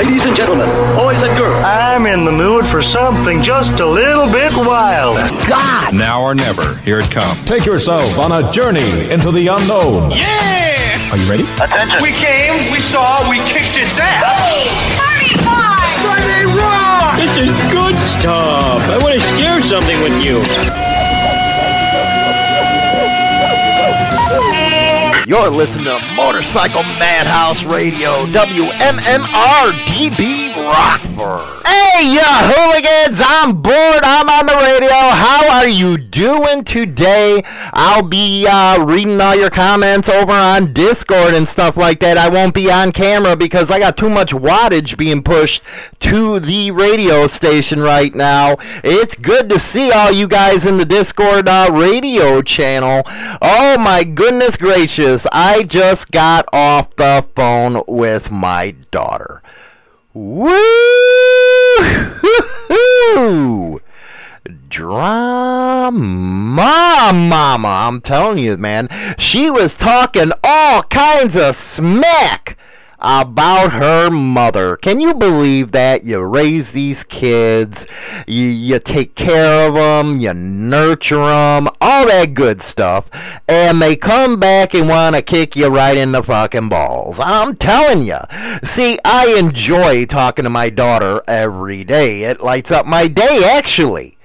Ladies and gentlemen, boys and girls. I'm in the mood for something just a little bit wild. God! Now or never, here it comes. Take yourself on a journey into the unknown. Yeah! Are you ready? Attention. We came, we saw, we kicked its ass. Friday Rock! This is good stuff. I want to share something with you. You're listening to Motorcycle Madhouse Radio, WMMR DB Rockford. Hey, ya hooligans! I'm bored. I'm on the radio. How are you doing today? I'll be uh, reading all your comments over on Discord and stuff like that. I won't be on camera because I got too much wattage being pushed to the radio station right now. It's good to see all you guys in the Discord uh, radio channel. Oh my goodness gracious! I just got off the phone with my daughter. Woo! Drama mama, I'm telling you, man. She was talking all kinds of smack about her mother. Can you believe that? You raise these kids, you, you take care of them, you nurture them, all that good stuff, and they come back and want to kick you right in the fucking balls. I'm telling you. See, I enjoy talking to my daughter every day. It lights up my day, actually.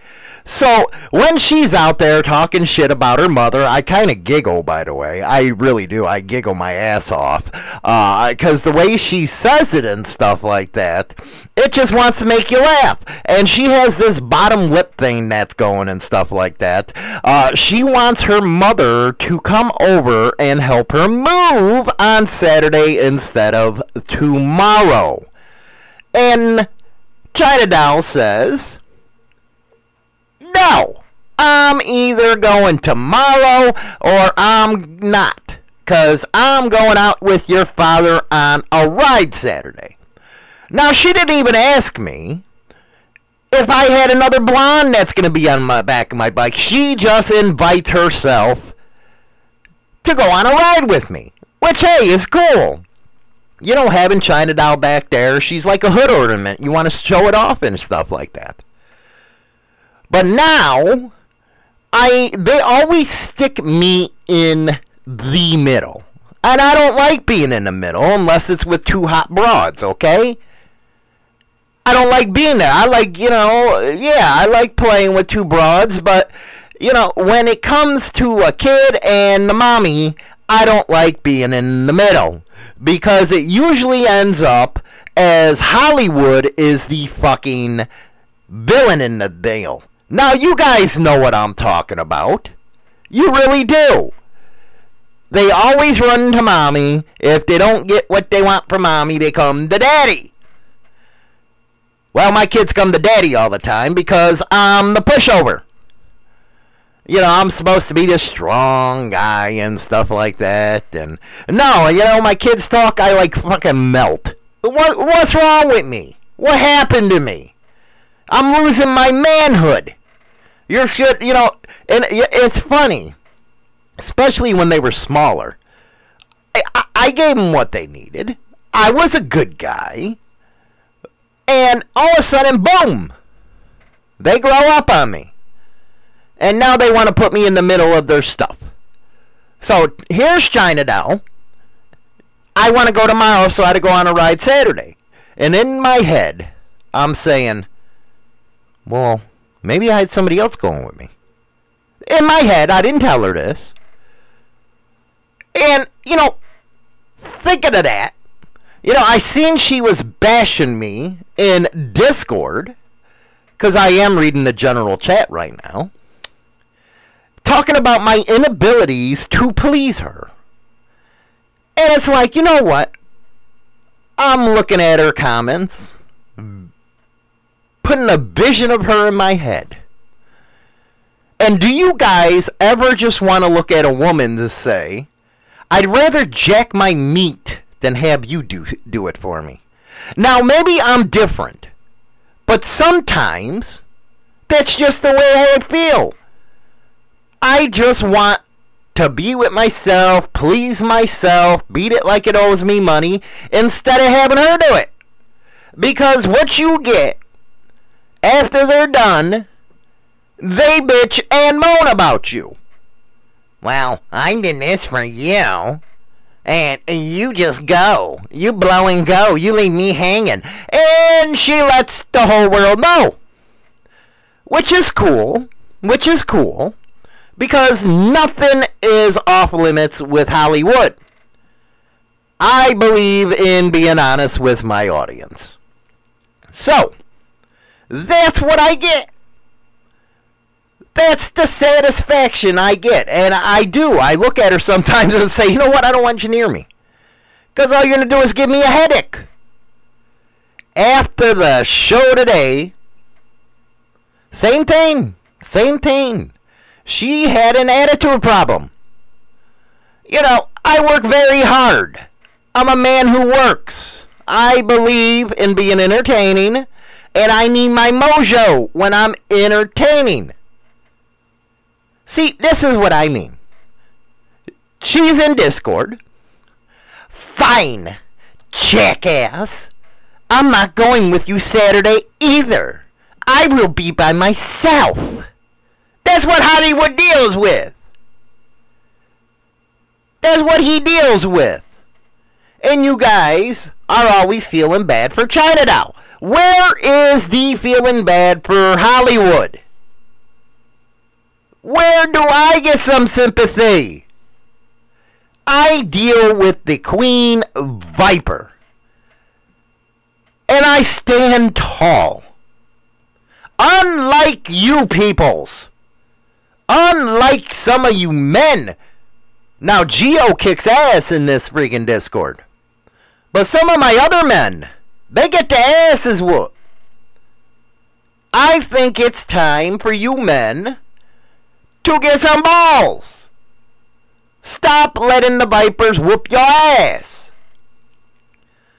So when she's out there talking shit about her mother, I kind of giggle. By the way, I really do. I giggle my ass off because the way she says it and stuff like that, it just wants to make you laugh. And she has this bottom lip thing that's going and stuff like that. Uh, she wants her mother to come over and help her move on Saturday instead of tomorrow. And China Doll says. No, I'm either going tomorrow or I'm not. Because I'm going out with your father on a ride Saturday. Now, she didn't even ask me if I had another blonde that's going to be on my back of my bike. She just invites herself to go on a ride with me. Which, hey, is cool. You know, having China Doll back there, she's like a hood ornament. You want to show it off and stuff like that. But now, I they always stick me in the middle. And I don't like being in the middle unless it's with two hot broads, okay? I don't like being there. I like, you know, yeah, I like playing with two broads, but, you know, when it comes to a kid and the mommy, I don't like being in the middle. Because it usually ends up as Hollywood is the fucking villain in the deal. Now, you guys know what I'm talking about. You really do. They always run to mommy. If they don't get what they want from mommy, they come to daddy. Well, my kids come to daddy all the time because I'm the pushover. You know, I'm supposed to be the strong guy and stuff like that. And no, you know, my kids talk, I like fucking melt. What, what's wrong with me? What happened to me? I'm losing my manhood. You're shit, you know, and it's funny, especially when they were smaller. I, I, I gave them what they needed. I was a good guy. And all of a sudden, boom, they grow up on me. And now they want to put me in the middle of their stuff. So here's China Doll. I want to go tomorrow, so I had to go on a ride Saturday. And in my head, I'm saying, well, maybe I had somebody else going with me. In my head, I didn't tell her this. And, you know, thinking of that, you know, I seen she was bashing me in Discord, because I am reading the general chat right now, talking about my inabilities to please her. And it's like, you know what? I'm looking at her comments putting a vision of her in my head. And do you guys ever just want to look at a woman to say, I'd rather jack my meat than have you do, do it for me? Now, maybe I'm different, but sometimes that's just the way I feel. I just want to be with myself, please myself, beat it like it owes me money, instead of having her do it. Because what you get after they're done, they bitch and moan about you. Well, I did this for you. And you just go. You blow and go. You leave me hanging. And she lets the whole world know. Which is cool. Which is cool. Because nothing is off limits with Hollywood. I believe in being honest with my audience. So, that's what I get. That's the satisfaction I get. And I do. I look at her sometimes and say, you know what? I don't want you near me. Because all you're going to do is give me a headache. After the show today, same thing. Same thing. She had an attitude problem. You know, I work very hard. I'm a man who works. I believe in being entertaining, and I need my mojo when I'm entertaining. See, this is what I mean. She's in Discord. Fine, jackass. I'm not going with you Saturday either. I will be by myself. That's what Hollywood deals with. That's what he deals with. And you guys are always feeling bad for China now. Where is the feeling bad for Hollywood? Where do I get some sympathy? I deal with the Queen Viper. And I stand tall. Unlike you peoples. Unlike some of you men. Now, Geo kicks ass in this freaking Discord. But some of my other men, they get their asses whooped. I think it's time for you men to get some balls. Stop letting the Vipers whoop your ass.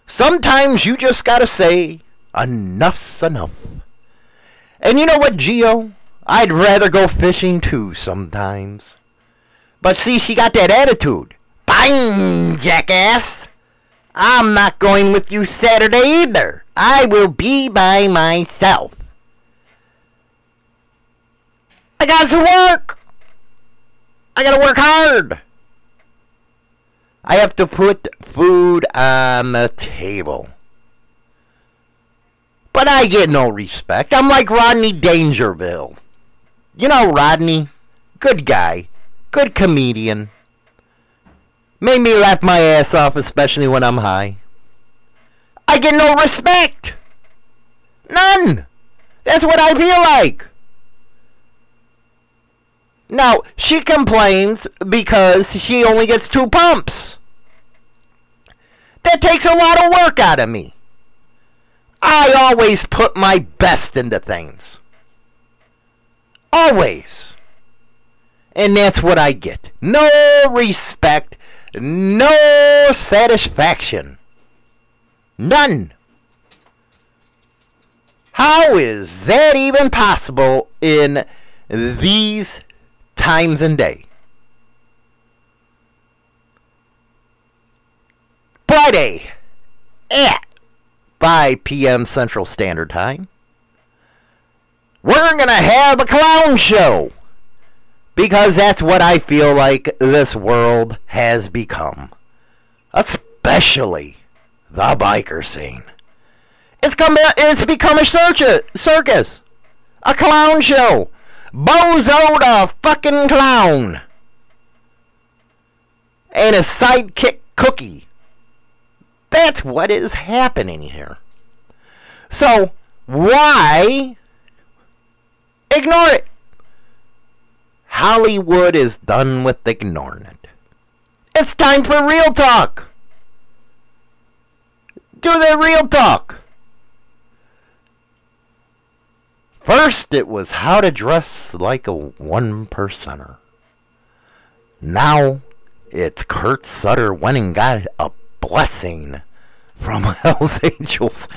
Sometimes you just gotta say, enough's enough. And you know what, Geo? I'd rather go fishing too sometimes. But see, she got that attitude. Bang, jackass! I'm not going with you Saturday either. I will be by myself. I got to work. I gotta work hard. I have to put food on the table. But I get no respect. I'm like Rodney Dangerfield. You know Rodney? Good guy. Good comedian. Made me laugh my ass off, especially when I'm high. I get no respect. None. That's what I feel like. Now, she complains because she only gets two pumps. That takes a lot of work out of me. I always put my best into things. Always. And that's what I get. No respect, no satisfaction. None. How is that even possible in these times and day. Friday at 5 p.m. Central Standard Time. We're going to have a clown show because that's what I feel like this world has become. Especially the biker scene. It's come it's become a uh, circus. A clown show. Bozo the fucking clown. And a sidekick cookie. That's what is happening here. So, why ignore it? Hollywood is done with ignoring it. It's time for real talk. Do the real talk. First, it was how to dress like a one percenter. Now, it's Kurt Sutter went and got a blessing from Hell's Angels.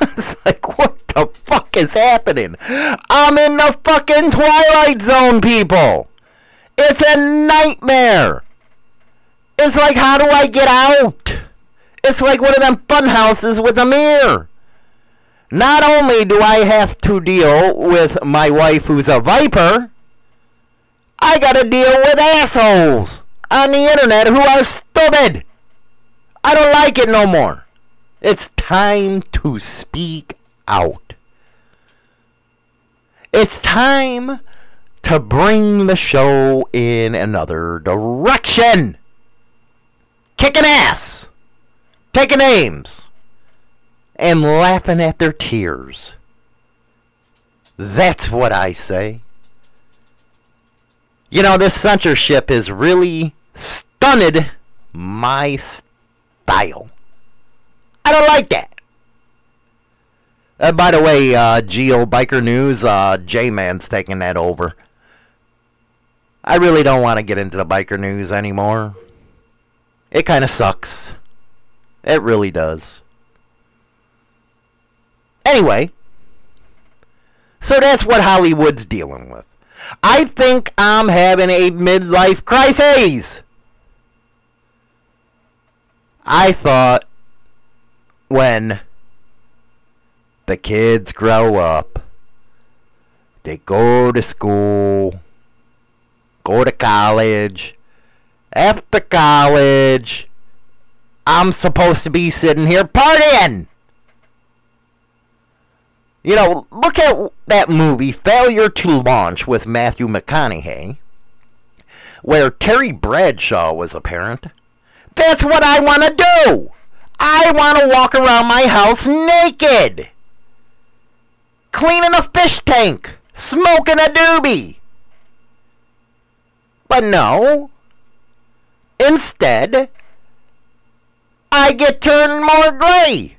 it's like, what the fuck is happening? I'm in the fucking Twilight Zone, people! It's a nightmare! It's like, how do I get out? It's like one of them fun houses with a mirror. not only do I have to deal with my wife who's a viper, I gotta deal with assholes on the internet who are stupid. I don't like it no more. It's time to speak out. It's time to bring the show in another direction. Kicking ass, taking names, and laughing at their tears. That's what I say. You know, this censorship has really stunted my style. I don't like that. Uh, by the way, uh, Geo Biker News, uh, J-Man's taking that over. I really don't want to get into the biker news anymore. It kind of sucks. It really does. Anyway, so that's what Hollywood's dealing with. I think I'm having a midlife crisis. I thought when the kids grow up, they go to school, go to college. After college, I'm supposed to be sitting here partying. You know, look at that movie, Failure to Launch, with Matthew McConaughey, where Terry Bradshaw was a parent. That's what I want to do. I want to walk around my house naked, cleaning a fish tank, smoking a doobie. But no. Instead, I get turned more gray.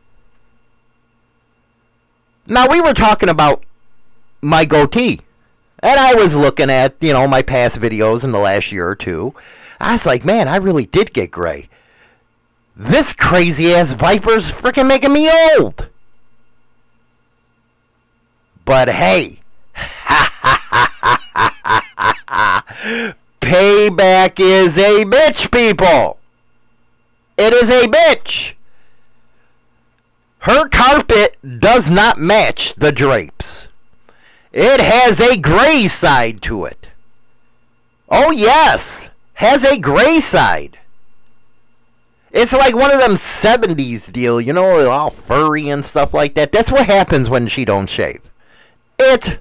Now, we were talking about my goatee. And I was looking at, you know, my past videos in the last year or two. I was like, man, I really did get gray. This crazy ass Viper's freaking making me old. But hey, payback is a bitch, people. It is a bitch. Her carpet does not match the drapes. It has a gray side to it. Oh, yes, has a gray side. It's like one of them 70s deal, you know, all furry and stuff like that. That's what happens when she don't shave. It's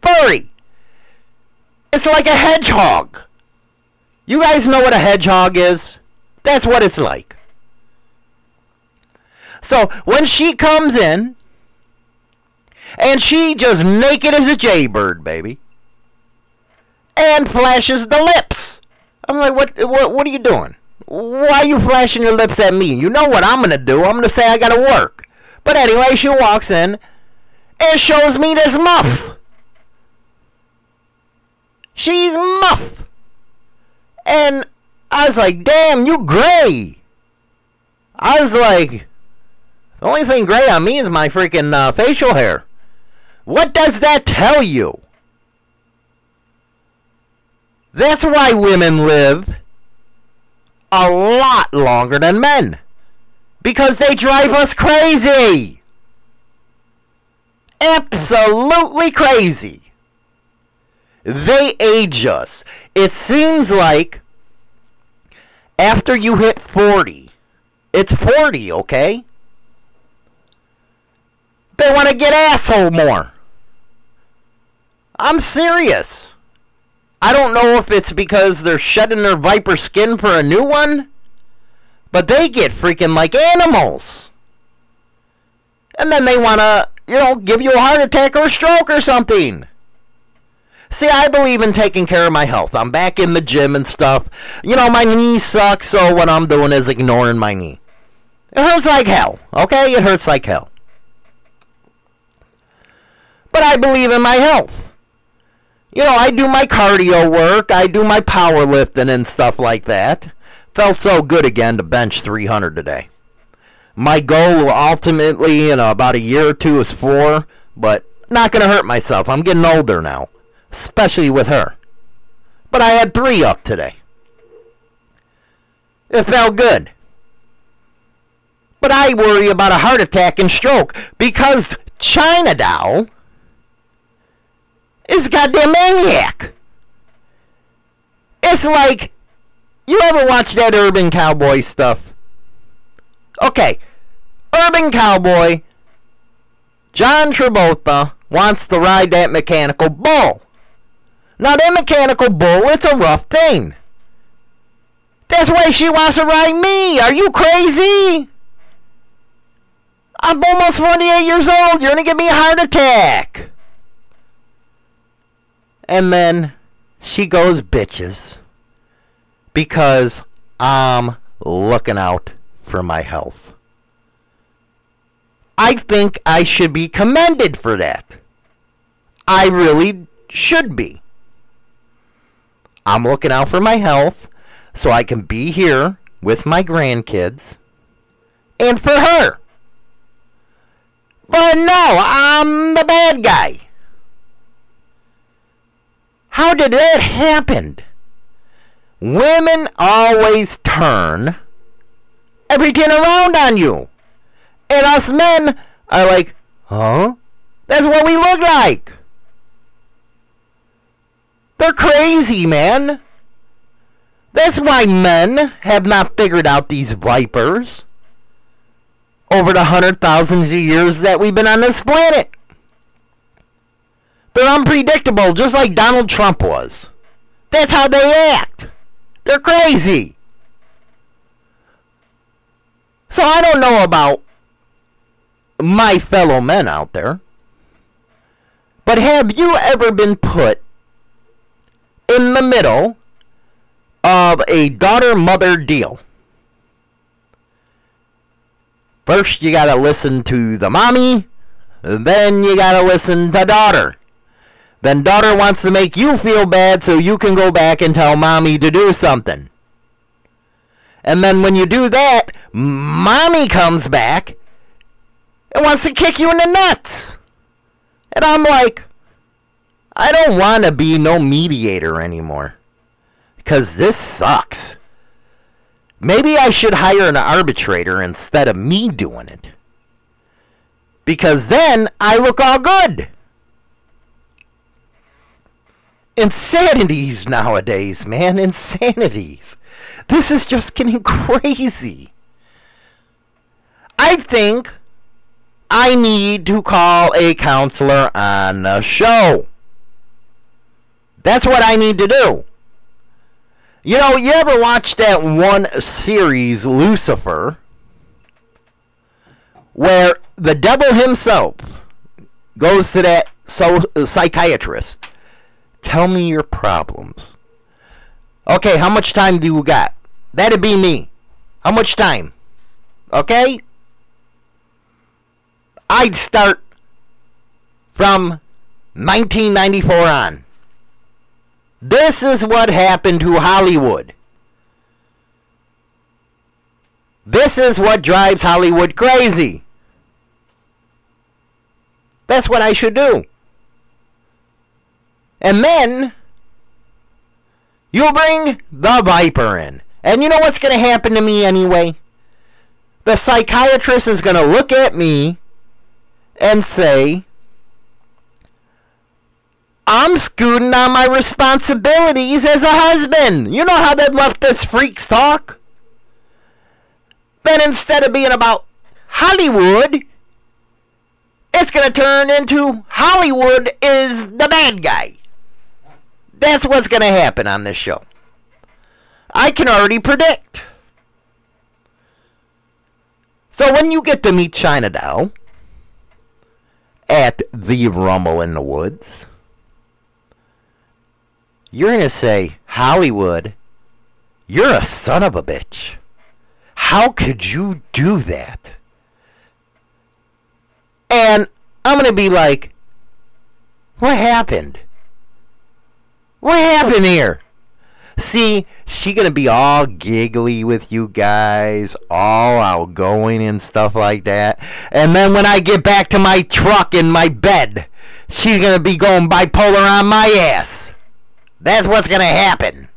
furry. It's like a hedgehog. You guys know what a hedgehog is? That's what it's like. So when she comes in, and she just naked as a jaybird, baby, and flashes the lips. I'm like, what, what, what are you doing? Why you flashing your lips at me? You know what I'm gonna do? I'm gonna say I gotta work. But anyway, she walks in and shows me this muff. She's muff. And I was like, damn, you gray. I was like, the only thing gray on me is my freaking uh, facial hair. What does that tell you? That's why women live a lot longer than men. Because they drive us crazy. Absolutely crazy. They age us. It seems like after you hit 40, it's 40, okay? They want to get asshole more. I'm serious. I don't know if it's because they're shedding their viper skin for a new one, but they get freaking like animals. And then they want to, you know, give you a heart attack or a stroke or something. See, I believe in taking care of my health. I'm back in the gym and stuff. You know, my knee sucks, so what I'm doing is ignoring my knee. It hurts like hell, okay? It hurts like hell. But I believe in my health. You know, I do my cardio work, I do my powerlifting and stuff like that. Felt so good again to bench 300 today. My goal ultimately in about a year or two is four, but not going to hurt myself. I'm getting older now especially with her. But I had three up today. It felt good. But I worry about a heart attack and stroke because China Doll is a goddamn maniac. It's like you ever watch that urban cowboy stuff? Okay. Urban cowboy John Travolta wants to ride that mechanical bull. Now that mechanical bull, it's a rough thing. That's why she wants to ride me. Are you crazy? I'm almost 48 years old. You're going to give me a heart attack. And then she goes bitches because I'm looking out for my health. I think I should be commended for that. I really should be. I'm looking out for my health so I can be here with my grandkids and for her. But no, I'm the bad guy. How did that happen? Women always turn everything around on you. And us men are like, huh? That's what we look like. They're crazy, man. That's why men have not figured out these vipers over the hundred thousands of years that we've been on this planet. They're unpredictable, just like Donald Trump was. That's how they act. They're crazy. So I don't know about my fellow men out there, but have you ever been put in the middle of a daughter mother deal? First, you gotta listen to the mommy, then you gotta listen to daughter. Then daughter wants to make you feel bad so you can go back and tell mommy to do something. And then when you do that, mommy comes back and wants to kick you in the nuts. And I'm like, I don't want to be no mediator anymore. Because this sucks. Maybe I should hire an arbitrator instead of me doing it. Because then I look all good. Insanities nowadays, man. Insanities. This is just getting crazy. I think I need to call a counselor on the show. That's what I need to do. You know, you ever watch that one series, Lucifer, where the devil himself goes to that so, uh, psychiatrist? Tell me your problems. Okay, how much time do you got? That'd be me. How much time? Okay? I'd start from 1994 on. This is what happened to Hollywood. This is what drives Hollywood crazy. That's what I should do. And then you'll bring the Viper in. And you know what's going to happen to me anyway? The psychiatrist is going to look at me and say, I'm scooting on my responsibilities as a husband. You know how them leftist freaks talk? Then instead of being about Hollywood, it's going to turn into Hollywood is the bad guy. That's what's going to happen on this show. I can already predict. So when you get to meet China at the Rumble in the Woods, you're going to say, Hollywood, you're a son of a bitch. How could you do that? And I'm going to be like, what happened? What happened here? See, she gonna be all giggly with you guys, all outgoing and stuff like that. And then when I get back to my truck in my bed, she's gonna be going bipolar on my ass. That's what's gonna happen.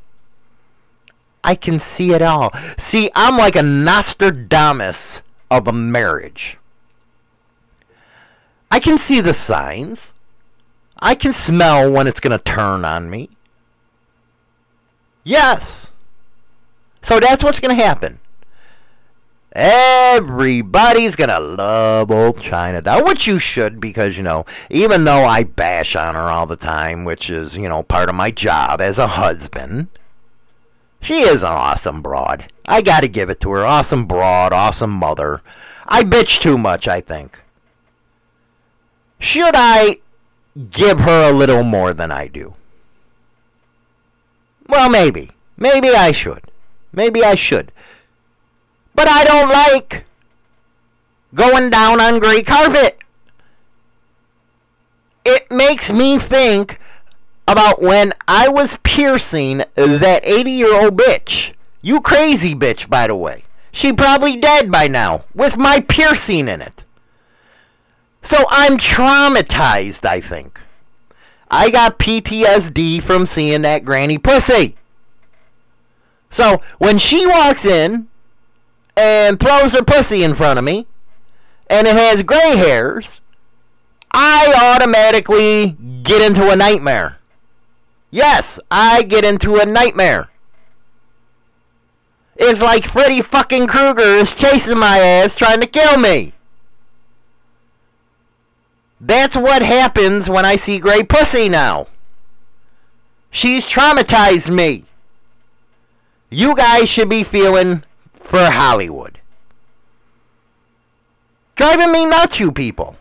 I can see it all. See, I'm like a Nostradamus of a marriage. I can see the signs. I can smell when it's going to turn on me. Yes. So that's what's going to happen. Everybody's going to love old China Doll, which you should because, you know, even though I bash on her all the time, which is, you know, part of my job as a husband, she is an awesome broad. I got to give it to her. Awesome broad, awesome mother. I bitch too much, I think. Should I give her a little more than I do? Well, maybe. Maybe I should. Maybe I should. But I don't like going down on gray carpet. It makes me think about when I was piercing that 80 year old bitch. You crazy bitch, by the way. She probably dead by now with my piercing in it. So I'm traumatized, I think. I got PTSD from seeing that granny pussy. So when she walks in and throws her pussy in front of me and it has gray hairs, I automatically get into a nightmare. Yes, I get into a nightmare. It's like Freddy fucking Krueger is chasing my ass trying to kill me. That's what happens when I see gray pussy now. She's traumatized me. You guys should be feeling for Hollywood. Driving me nuts, you people.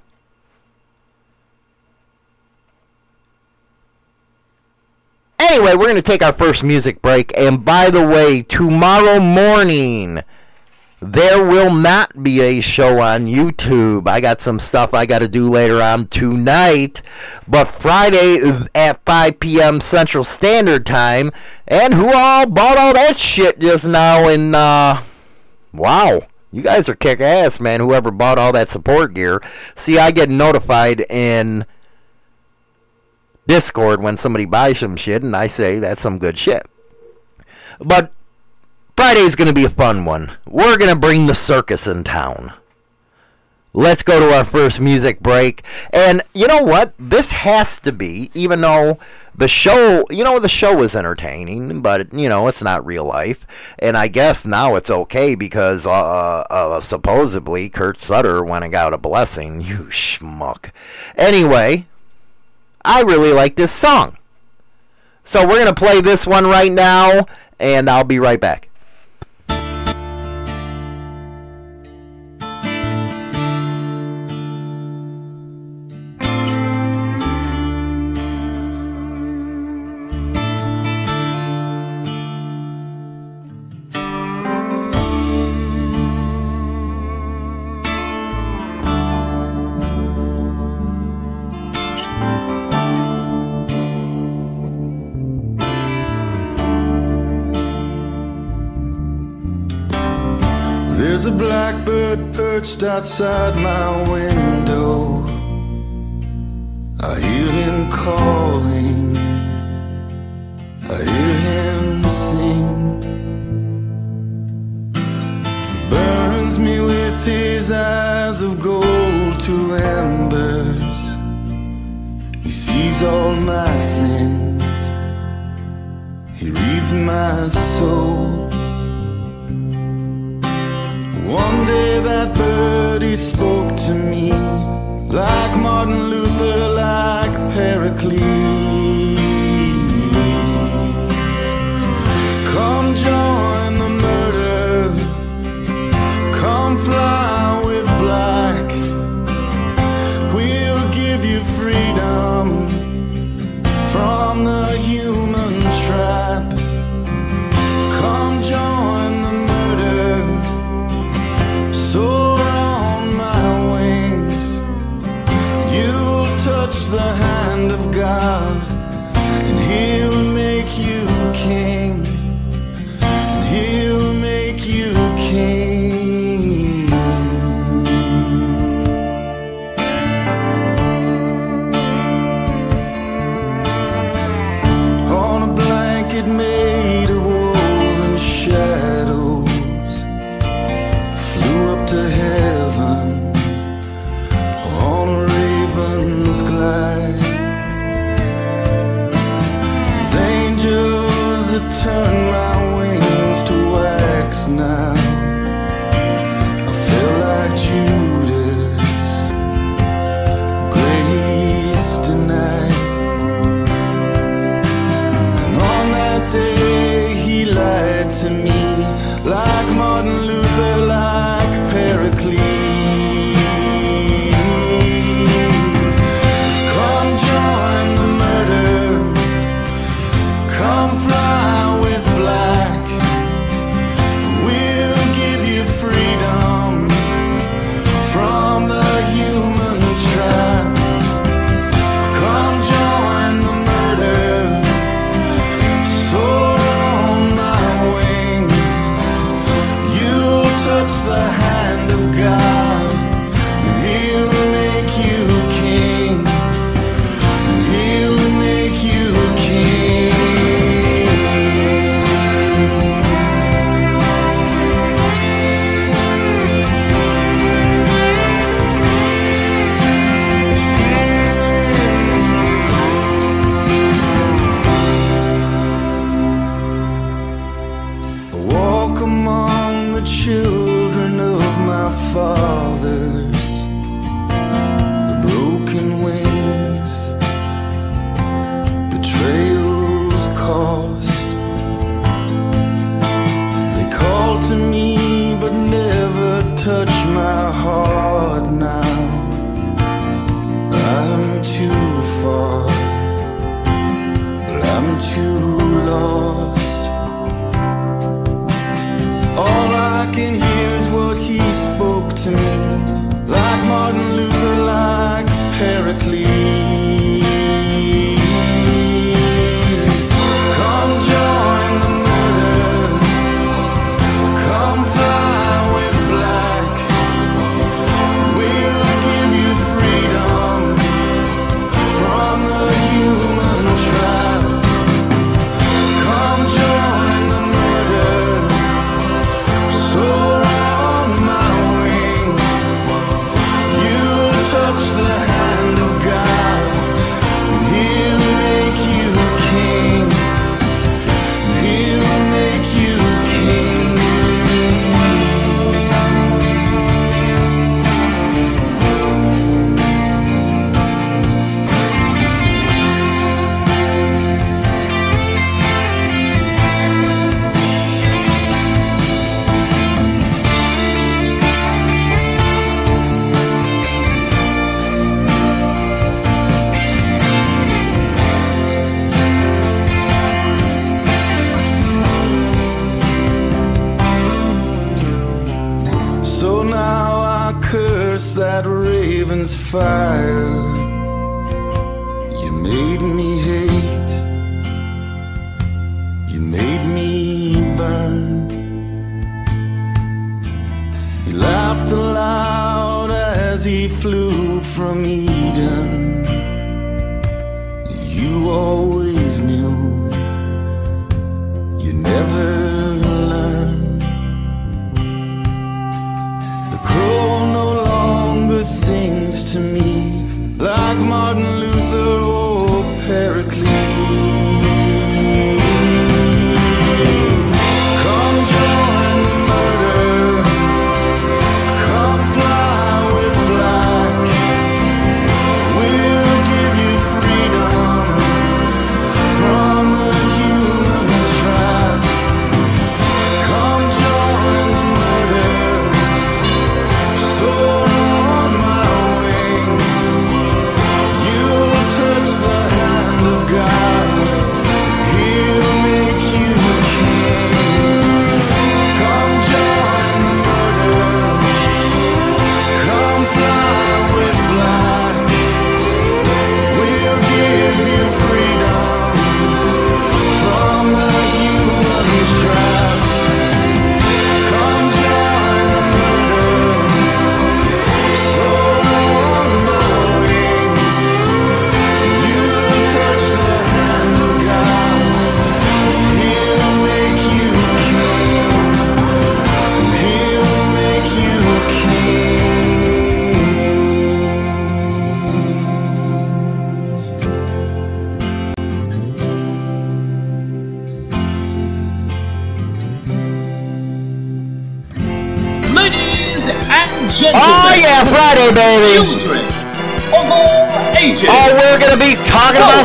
Anyway, we're going to take our first music break. And by the way, tomorrow morning, there will not be a show on YouTube. I got some stuff I got to do later on tonight. But Friday at 5 p.m. Central Standard Time. And who all bought all that shit just now? And, uh, wow. You guys are kick ass, man. Whoever bought all that support gear. See, I get notified in Discord when somebody buys some shit, and I say that's some good shit. But Friday's going to be a fun one. We're going to bring the circus in town. Let's go to our first music break. And you know what? This has to be, even though the show, you know, the show was entertaining, but, you know, it's not real life. And I guess now it's okay because uh, uh, supposedly Kurt Sutter went and got a blessing. You schmuck. Anyway, I really like this song. So we're going to play this one right now, and I'll be right back. Perched outside my window. I hear him calling. I hear him sing. He burns me with his eyes of gold to embers. He sees all my sins. He reads my soul. Day that birdie spoke to me like Martin Luther, like Pericles.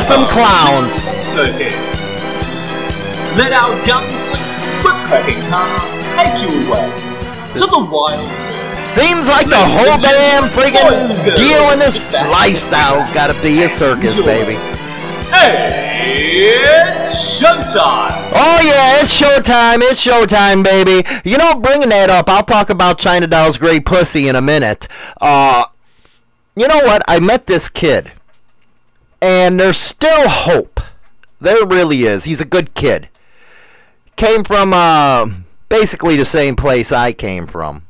Some clowns. Circus. Let our gunslinger, whip-cracking cast take you away to the wild. Seems like the whole damn friggin' deal in this lifestyle's gotta be a circus, baby. Hey, it's showtime. Oh yeah, it's showtime, it's showtime, baby. You know, bringing that up, I'll talk about China Doll's great pussy in a minute. Uh, you know what? I met this kid, and there's still hope. There really is. He's a good kid. Came from uh, basically the same place I came from.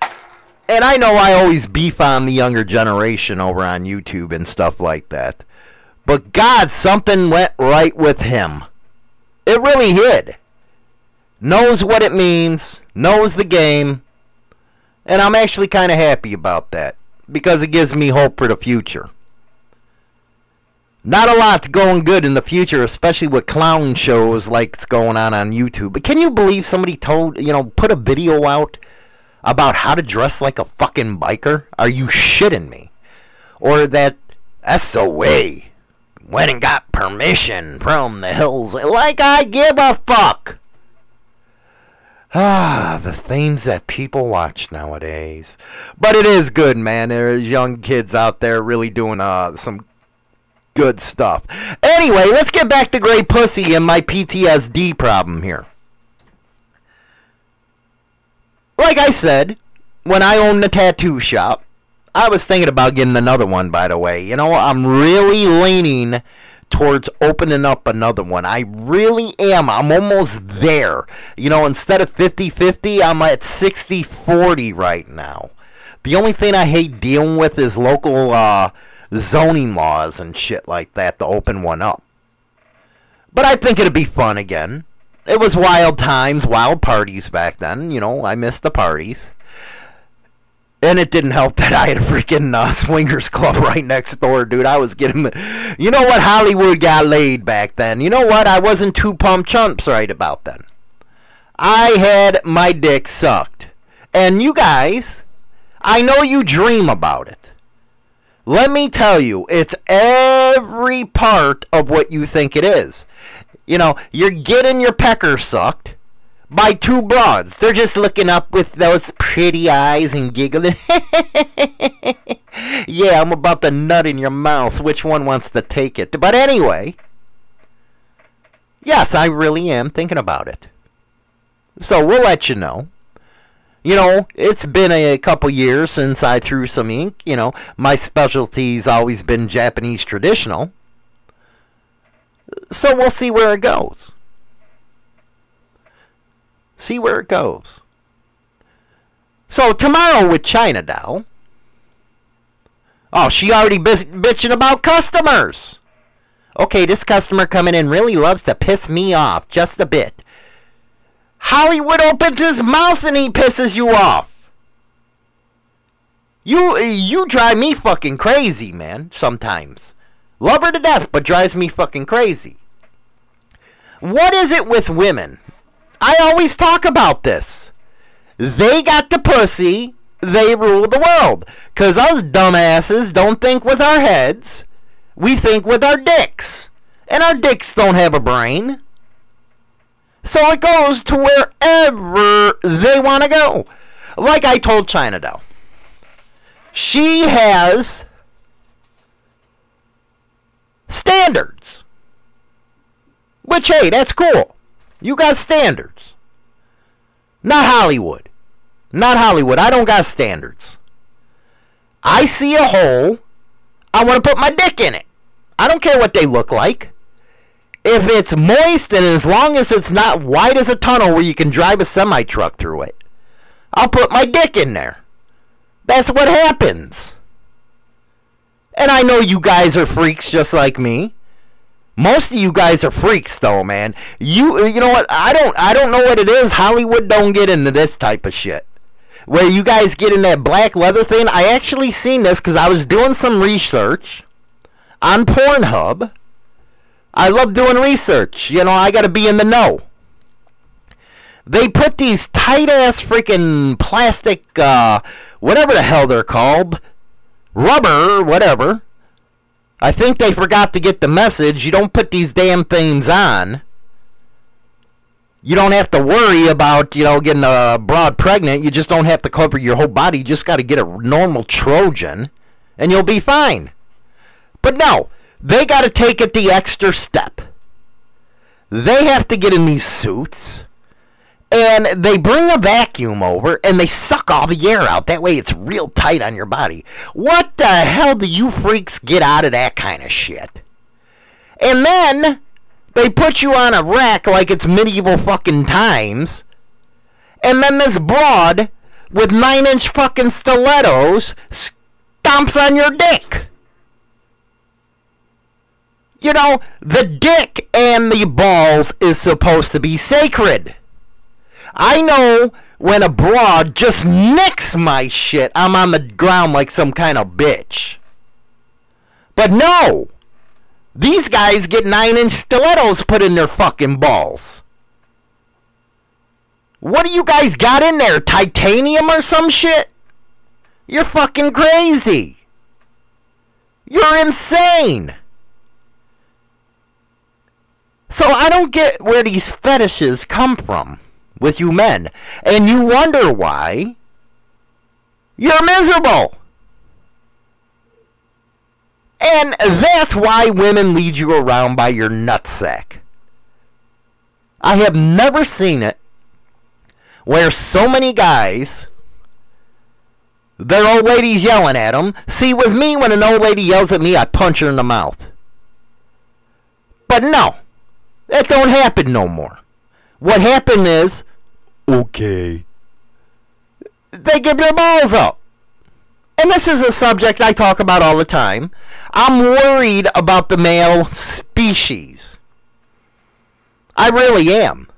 And I know I always beef on the younger generation over on YouTube and stuff like that. But God, something went right with him. It really did. Knows what it means, knows the game, and I'm actually kind of happy about that because it gives me hope for the future. Not a lot's going good in the future, especially with clown shows like it's going on on YouTube. But can you believe somebody told, you know, put a video out about how to dress like a fucking biker? Are you shitting me? Or that SOA went and got permission from the hills. Like I give a fuck. Ah, the things that people watch nowadays. But it is good, man. There's young kids out there really doing uh some good stuff. Anyway, let's get back to Grey Pussy and my PTSD problem here. Like I said, when I owned the tattoo shop, I was thinking about getting another one, by the way. You know, I'm really leaning towards opening up another one. I really am. I'm almost there. You know, instead of 50 50, I'm at 60 40 right now. The only thing I hate dealing with is local uh, zoning laws and shit like that to open one up. But I think it'd be fun again. It was wild times, wild parties back then. You know, I missed the parties. And it didn't help that I had a freaking uh, swingers club right next door, dude. I was getting, you know what, Hollywood got laid back then. You know what, I wasn't two pump chumps right about then. I had my dick sucked, and you guys, I know you dream about it. Let me tell you, it's every part of what you think it is. You know, you're getting your pecker sucked by two broads. They're just looking up with those pretty eyes and giggling. yeah, I'm about to nut in your mouth. Which one wants to take it? But anyway, yes, I really am thinking about it. So we'll let you know. You know, it's been a couple years since I threw some ink. You know, my specialty's always been Japanese traditional. So we'll see where it goes. See where it goes. So tomorrow with China Doll. Oh, she already bitching about customers. Okay, this customer coming in really loves to piss me off just a bit. Hollywood opens his mouth and he pisses you off. You you drive me fucking crazy, man, sometimes. Love her to death, but drives me fucking crazy. What is it with women? I always talk about this. They got the pussy, they rule the world. Cause us dumbasses don't think with our heads. We think with our dicks. And our dicks don't have a brain. So it goes to wherever they want to go. Like I told China Doll. She has standards. Which, hey, that's cool. You got standards. Not Hollywood. Not Hollywood. I don't got standards. I see a hole. I want to put my dick in it. I don't care what they look like. If it's moist and as long as it's not wide as a tunnel where you can drive a semi truck through it, I'll put my dick in there. That's what happens. And I know you guys are freaks just like me. Most of you guys are freaks though, man. You you know what? I don't I don't know what it is. Hollywood don't get into this type of shit. Where you guys get in that black leather thing. I actually seen this cuz I was doing some research on Pornhub. I love doing research. You know, I got to be in the know. They put these tight ass freaking plastic, uh, whatever the hell they're called, rubber, whatever. I think they forgot to get the message. You don't put these damn things on. You don't have to worry about, you know, getting a broad pregnant. You just don't have to cover your whole body. You just got to get a normal Trojan, and you'll be fine. But no, they got to take it the extra step. They have to get in these suits and they bring a vacuum over and they suck all the air out. That way it's real tight on your body. What the hell do you freaks get out of that kind of shit? And then they put you on a rack like it's medieval fucking times. And then this broad with nine inch fucking stilettos stomps on your dick. You know, the dick and the balls is supposed to be sacred. I know when a broad just nicks my shit, I'm on the ground like some kind of bitch. But no! These guys get nine inch stilettos put in their fucking balls. What do you guys got in there? Titanium or some shit? You're fucking crazy. You're insane. So I don't get where these fetishes come from with you men. And you wonder why you're miserable. And that's why women lead you around by your nutsack. I have never seen it where so many guys, their old ladies yelling at them. See, with me, when an old lady yells at me, I punch her in the mouth. But no, that don't happen no more. What happened is, okay, they give their balls up. And this is a subject I talk about all the time. I'm worried about the male species. I really am.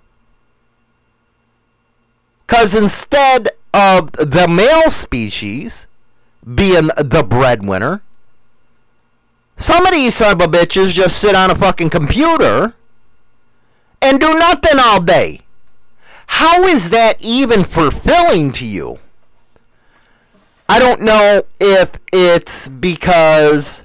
Because instead of the male species being the breadwinner, some of these son of a bitches just sit on a fucking computer and do nothing all day. How is that even fulfilling to you? I don't know if it's because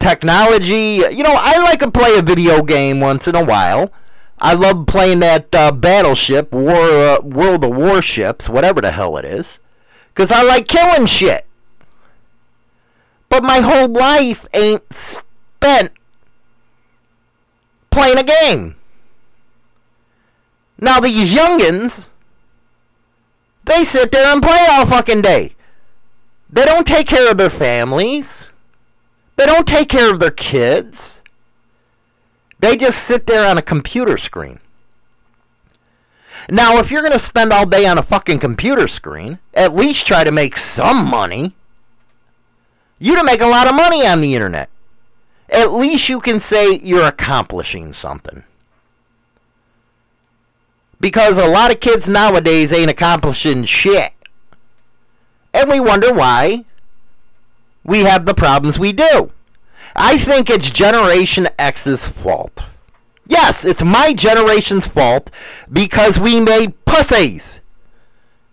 technology, you know, I like to play a video game once in a while. I love playing that uh, Battleship, War, uh, World of Warships, whatever the hell it is, because I like killing shit. But my whole life ain't spent playing a game. Now these youngins, They sit there and play all fucking day. They don't take care of their families. They don't take care of their kids. They just sit there on a computer screen. Now, if you're going to spend all day on a fucking computer screen, at least try to make some money. You to make a lot of money on the internet. At least you can say you're accomplishing something. Because a lot of kids nowadays ain't accomplishing shit. And we wonder why we have the problems we do. I think it's Generation X's fault. Yes, it's my generation's fault because we made pussies.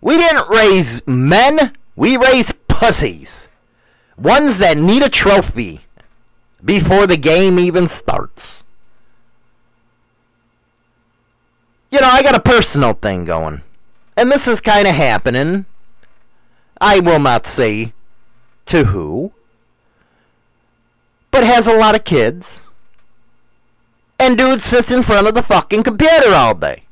We didn't raise men, we raised pussies. Ones that need a trophy before the game even starts. You know, I got a personal thing going. And this is kind of happening. I will not say to who. But has a lot of kids. And dude sits in front of the fucking computer all day.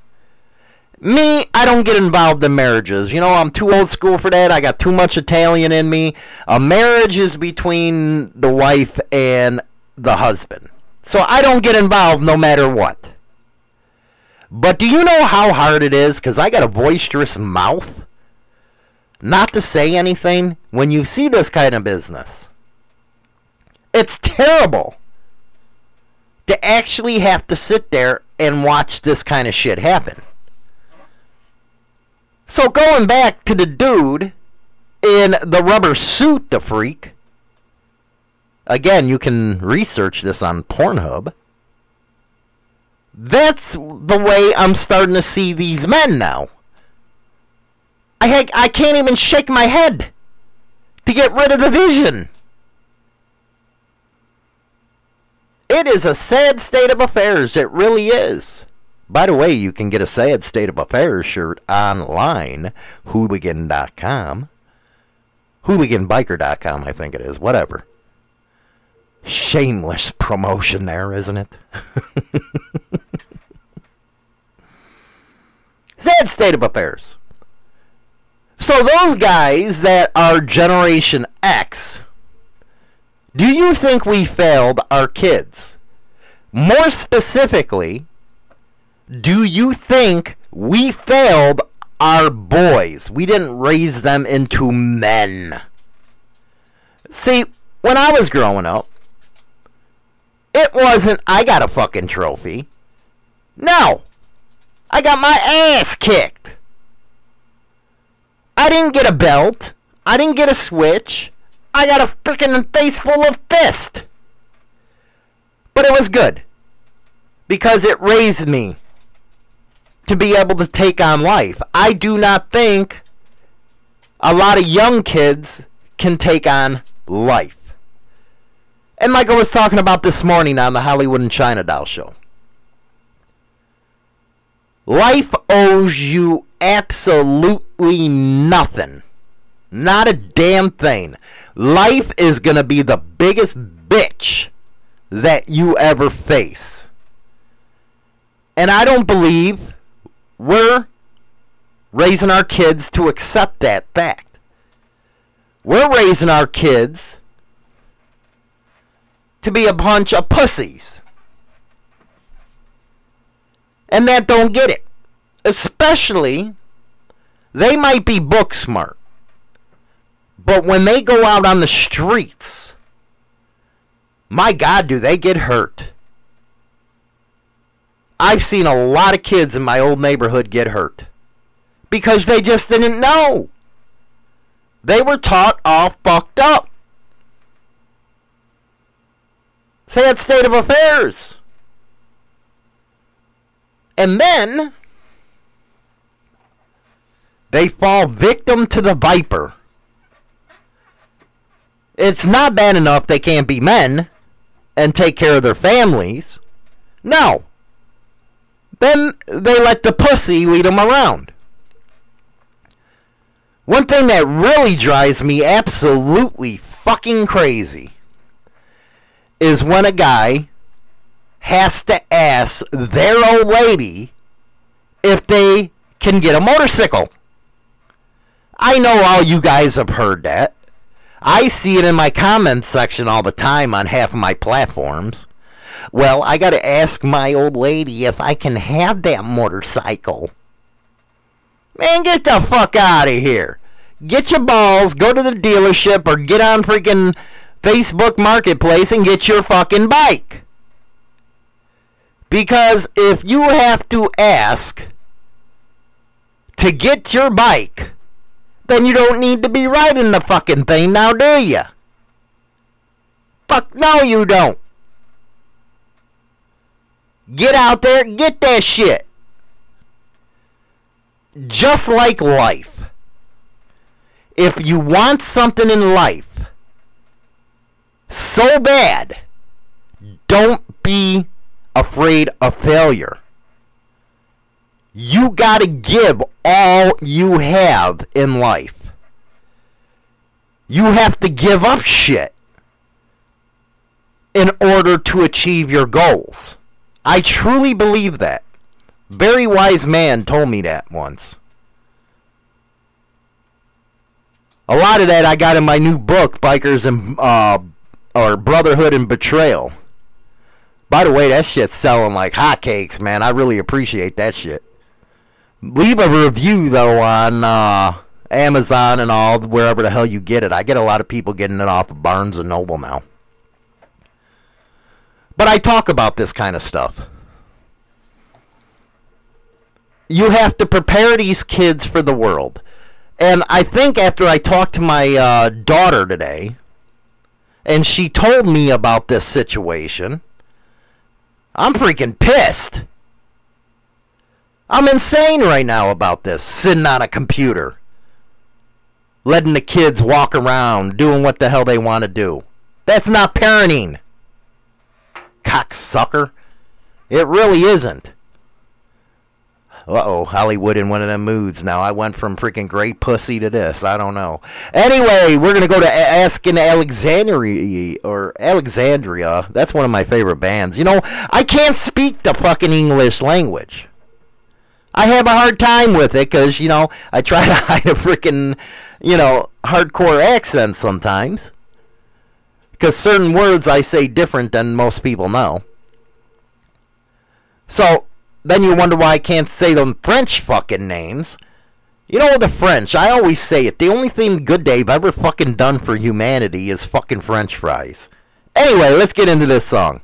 Me, I don't get involved in marriages. You know, I'm too old school for that. I got too much Italian in me. A marriage is between the wife and the husband. So I don't get involved no matter what. But do you know how hard it is? Because I got a boisterous mouth. Not to say anything when you see this kind of business. It's terrible to actually have to sit there and watch this kind of shit happen. So going back to the dude in the rubber suit, the freak. Again, you can research this on Pornhub. That's the way I'm starting to see these men now. I I can't even shake my head to get rid of the vision. It is a sad state of affairs. It really is. By the way, you can get a sad state of affairs shirt online, hooligan.com. Hooliganbiker.com, I think it is. Whatever. Shameless promotion there, isn't it? sad state of affairs. So those guys that are Generation X, do you think we failed our kids? More specifically, do you think we failed our boys? We didn't raise them into men. See, when I was growing up, it wasn't I got a fucking trophy. No. I got my ass kicked. I didn't get a belt. I didn't get a switch. I got a freaking face full of fist. But it was good. Because it raised me to be able to take on life. I do not think a lot of young kids can take on life. And Michael was talking about this morning on the Hollywood and China Doll show. Life owes you absolutely nothing. Not a damn thing. Life is going to be the biggest bitch that you ever face. And I don't believe we're raising our kids to accept that fact. We're raising our kids to be a bunch of pussies. And that don't get it. Especially, they might be book smart. But when they go out on the streets, my God, do they get hurt. I've seen a lot of kids in my old neighborhood get hurt because they just didn't know. They were taught all fucked up. Sad state of affairs. And then they fall victim to the viper. It's not bad enough they can't be men and take care of their families. No. Then they let the pussy lead them around. One thing that really drives me absolutely fucking crazy is when a guy has to ask their old lady if they can get a motorcycle. I know all you guys have heard that. I see it in my comments section all the time on half of my platforms. Well, I got to ask my old lady if I can have that motorcycle. Man, get the fuck out of here. Get your balls, go to the dealership, or get on freaking Facebook Marketplace and get your fucking bike. Because if you have to ask to get your bike, then you don't need to be riding the fucking thing now, do you? Fuck no, you don't. Get out there, get that shit. Just like life. If you want something in life so bad, don't be afraid of failure. You got to give all you have in life. You have to give up shit in order to achieve your goals. I truly believe that. Very wise man told me that once. A lot of that I got in my new book, Bikers and uh, or Brotherhood and Betrayal. By the way, that shit's selling like hotcakes, man. I really appreciate that shit. Leave a review though on uh, Amazon and all wherever the hell you get it. I get a lot of people getting it off of Barnes and Noble now. But I talk about this kind of stuff. You have to prepare these kids for the world. And I think after I talked to my uh, daughter today, and she told me about this situation, I'm freaking pissed. I'm insane right now about this, sitting on a computer, letting the kids walk around, doing what the hell they want to do. That's not parenting. Cocksucker. It really isn't. Uh oh, Hollywood in one of them moods now. I went from freaking great pussy to this. I don't know. Anyway, we're gonna go to Asking Alexandria or Alexandria. That's one of my favorite bands. You know, I can't speak the fucking English language. I have a hard time with it because you know I try to hide a freaking you know hardcore accent sometimes because certain words I say different than most people know. So then you wonder why I can't say them French fucking names. You know the French, I always say it. The only thing good they've ever fucking done for humanity is fucking French fries. Anyway, let's get into this song.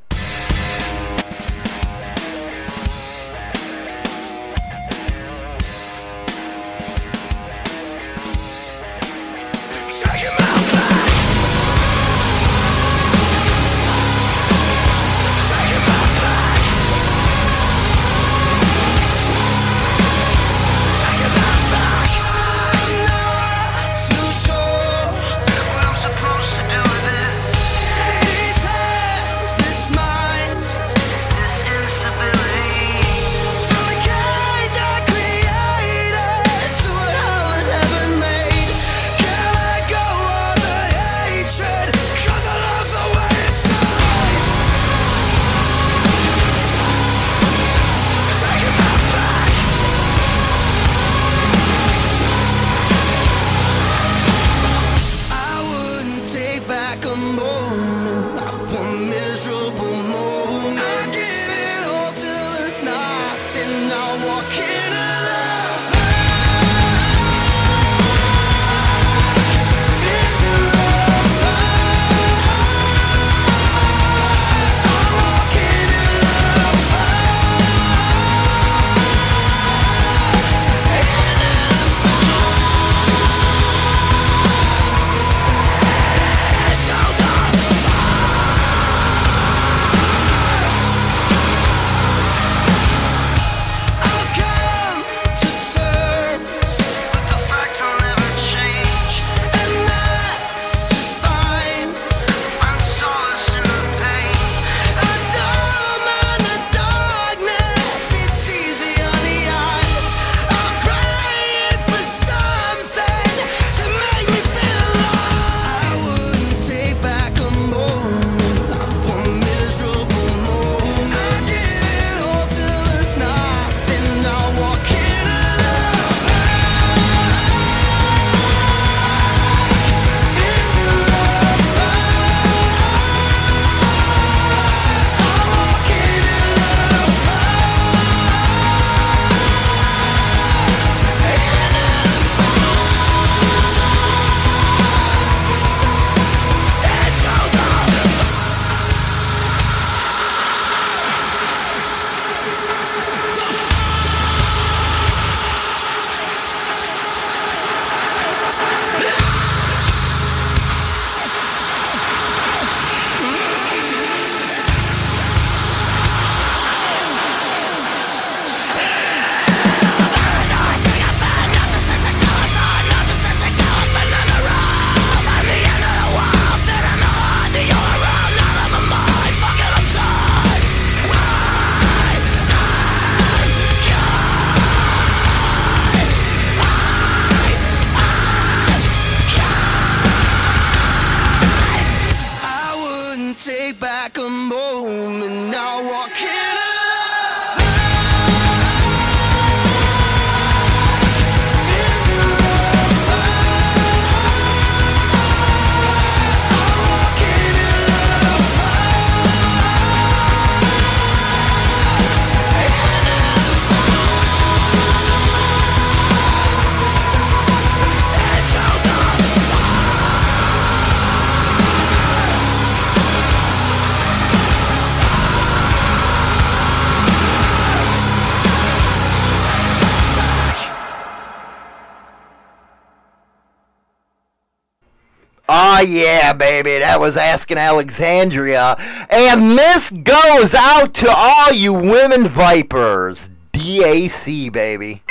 Yeah, baby, that was Asking Alexandria. And this goes out to all you women vipers. DAC, baby.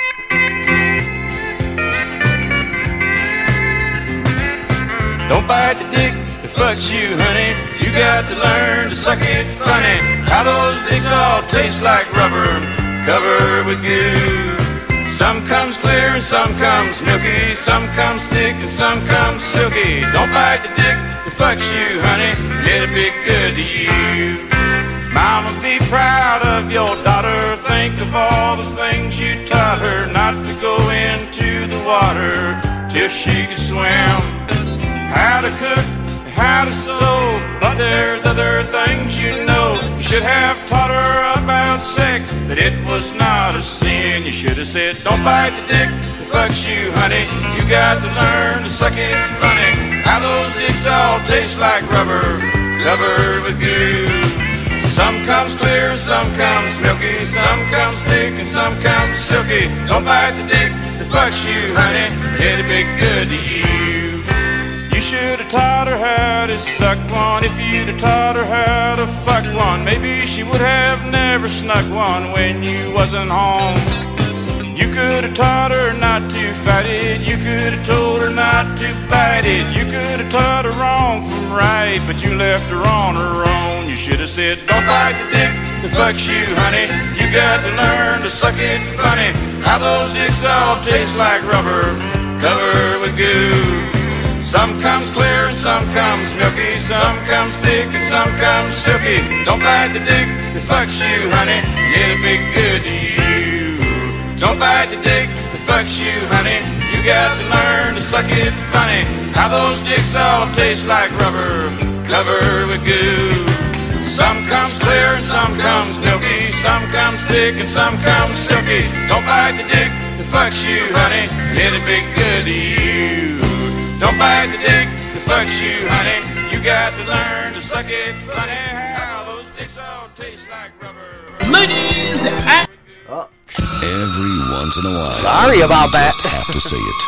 Don't bite the dick that fucks you, honey. You got to learn to suck it funny. How those dicks all taste like rubber, covered with goo. Some comes clear and some comes milky. Some comes thick and some comes silky. Don't bite the dick that fucks you, honey. Let it be good to you. Mama, be proud of your daughter. Think of all the things you taught her. Not to go into the water till she could swim. How to cook, how to sew. But there's other things you know. You should have taught her about sex. That it was not a sin. You should have said, don't bite the dick that fucks you, honey. You got to learn to suck it funny. How those dicks all taste like rubber, covered with goo. Some comes clear, some comes milky, some comes thick, and some comes silky. Don't bite the dick that fucks you, honey. It'll be good to. You should have taught her how to suck one. If you'd have taught her how to fuck one, maybe she would have never snuck one when you wasn't home. You could have taught her not to fight it. You could have told her not to bite it. You could have taught her wrong from right, but you left her on her own. You should have said, Don't bite the dick that fucks you, honey. You got to learn to suck it funny. How those dicks all taste like rubber, covered with goo. Some comes clear, some comes milky, some comes thick, and some comes silky. Don't bite the dick that fucks you, honey. It'll be good to you. Don't bite the dick that fucks you, honey. You got to learn to suck it funny. How those dicks all taste like rubber, covered with goo. Some comes clear, some comes milky, some comes thick, and some comes silky. Don't bite the dick that fucks you, honey. It'll be good to you. Don't bite the dick that fucks you, honey. You got to learn to suck it funny. How those dicks all taste like rubber. Ladies and Every once in a while. Sorry about you that. Just have to say it.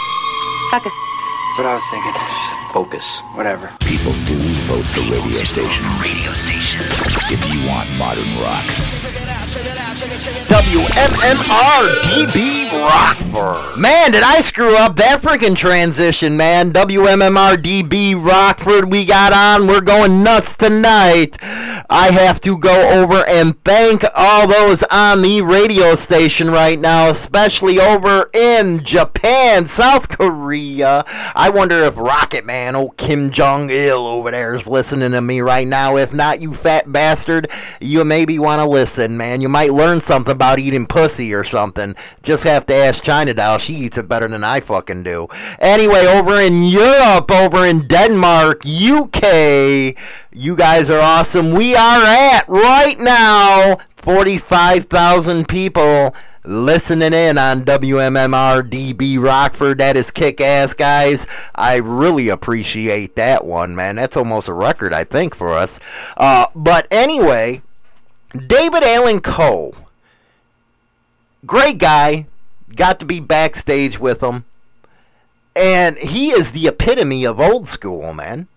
Focus. That's what I was thinking. Just focus. Whatever. People do vote for radio stations. Radio stations. If you want modern rock. WMMR DB Rockford. Man, did I screw up that freaking transition, man. WMMR DB Rockford, we got on. We're going nuts tonight. I have to go over and thank all those on the radio station right now, especially over in Japan, South Korea. I wonder if Rocket Man, old Kim Jong Il over there, is listening to me right now. If not, you fat bastard, you maybe want to listen, man. You might learn something about eating pussy or something. Just have to ask China Doll. She eats it better than I fucking do. Anyway, over in Europe, over in Denmark, UK, you guys are awesome. We are at right now 45,000 people listening in on WMMR DB Rockford. That is kick ass, guys. I really appreciate that one, man. That's almost a record, I think, for us. Uh, but anyway, David Allan Coe, great guy. Got to be backstage with him. And he is the epitome of old school, man.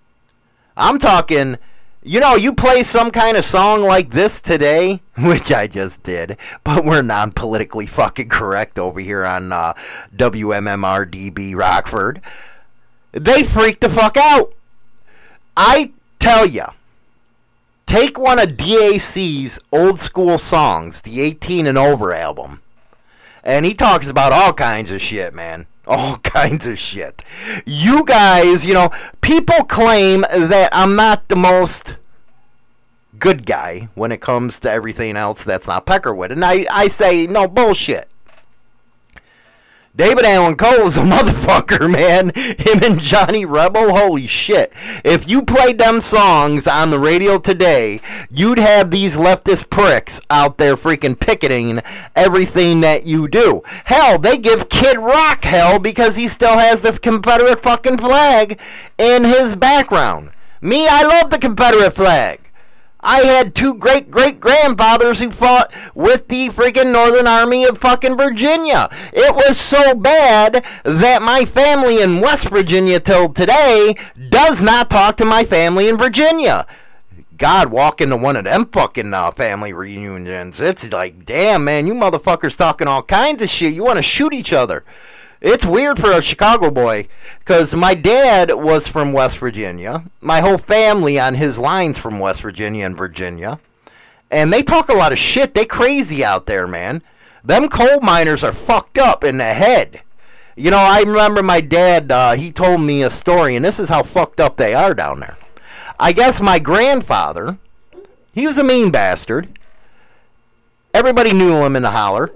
I'm talking, you know, you play some kind of song like this today, which I just did, but we're non politically fucking correct over here on uh, WMMR DB Rockford. They freak the fuck out. I tell ya, take one of DAC's old school songs, the 18 and over album, and he talks about all kinds of shit, man. All kinds of shit. You guys, you know, people claim that I'm not the most good guy when it comes to everything else that's not Peckerwood. And I, I say, no, bullshit. David Allan Coe's a motherfucker, man. Him and Johnny Rebel, holy shit. If you played them songs on the radio today, you'd have these leftist pricks out there freaking picketing everything that you do. Hell, they give Kid Rock hell because he still has the Confederate fucking flag in his background. Me, I love the Confederate flag. I had two great great grandfathers who fought with the freaking Northern Army of fucking Virginia. It was so bad that my family in West Virginia till today does not talk to my family in Virginia. God, walk into one of them fucking uh, family reunions. It's like, damn, man, you motherfuckers talking all kinds of shit. You want to shoot each other. It's weird for a Chicago boy because my dad was from West Virginia. My whole family on his line's from West Virginia and Virginia. And they talk a lot of shit. They crazy out there, man. Them coal miners are fucked up in the head. You know, I remember my dad, uh, he told me a story, and this is how fucked up they are down there. I guess my grandfather, he was a mean bastard. Everybody knew him in the holler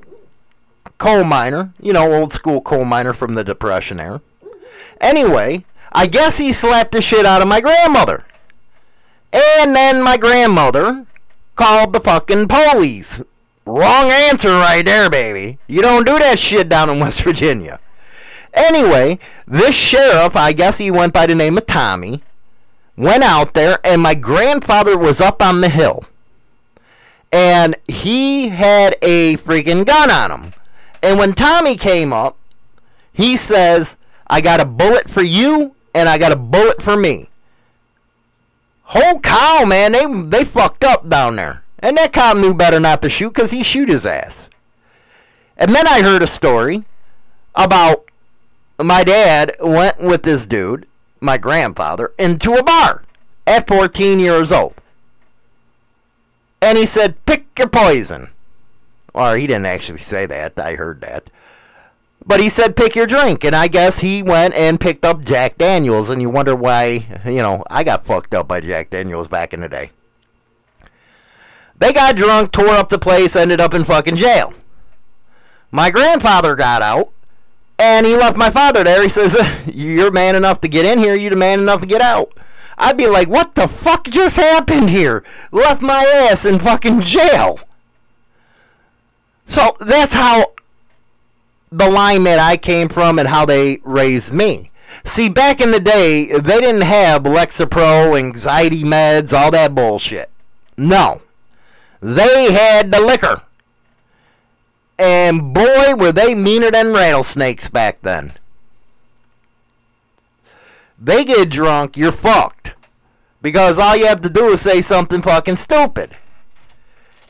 coal miner, you know, old school coal miner from the Depression era. Anyway, I guess he slapped the shit out of my grandmother. And then my grandmother called the fucking police. Wrong answer right there, baby. You don't do that shit down in West Virginia. Anyway, this sheriff, I guess he went by the name of Tommy, went out there, and my grandfather was up on the hill. And he had a freaking gun on him. And when Tommy came up, he says, I got a bullet for you and I got a bullet for me. Whole cow, man, they they fucked up down there. And that cop knew better not to shoot because he shoot his ass. And then I heard a story about my dad went with this dude, my grandfather, into a bar at 14 years old. And he said, pick your poison. Or he didn't actually say that. I heard that. But he said, pick your drink. And I guess he went and picked up Jack Daniels. And you wonder why, you know, I got fucked up by Jack Daniels back in the day. They got drunk, tore up the place, ended up in fucking jail. My grandfather got out. And he left my father there. He says, You're man enough to get in here. You're man enough to get out. I'd be like, What the fuck just happened here? Left my ass in fucking jail. So that's how the line that I came from and how they raised me. See, back in the day, they didn't have Lexapro, anxiety meds, all that bullshit. No. They had the liquor. And boy, were they meaner than rattlesnakes back then. They get drunk, you're fucked. Because all you have to do is say something fucking stupid.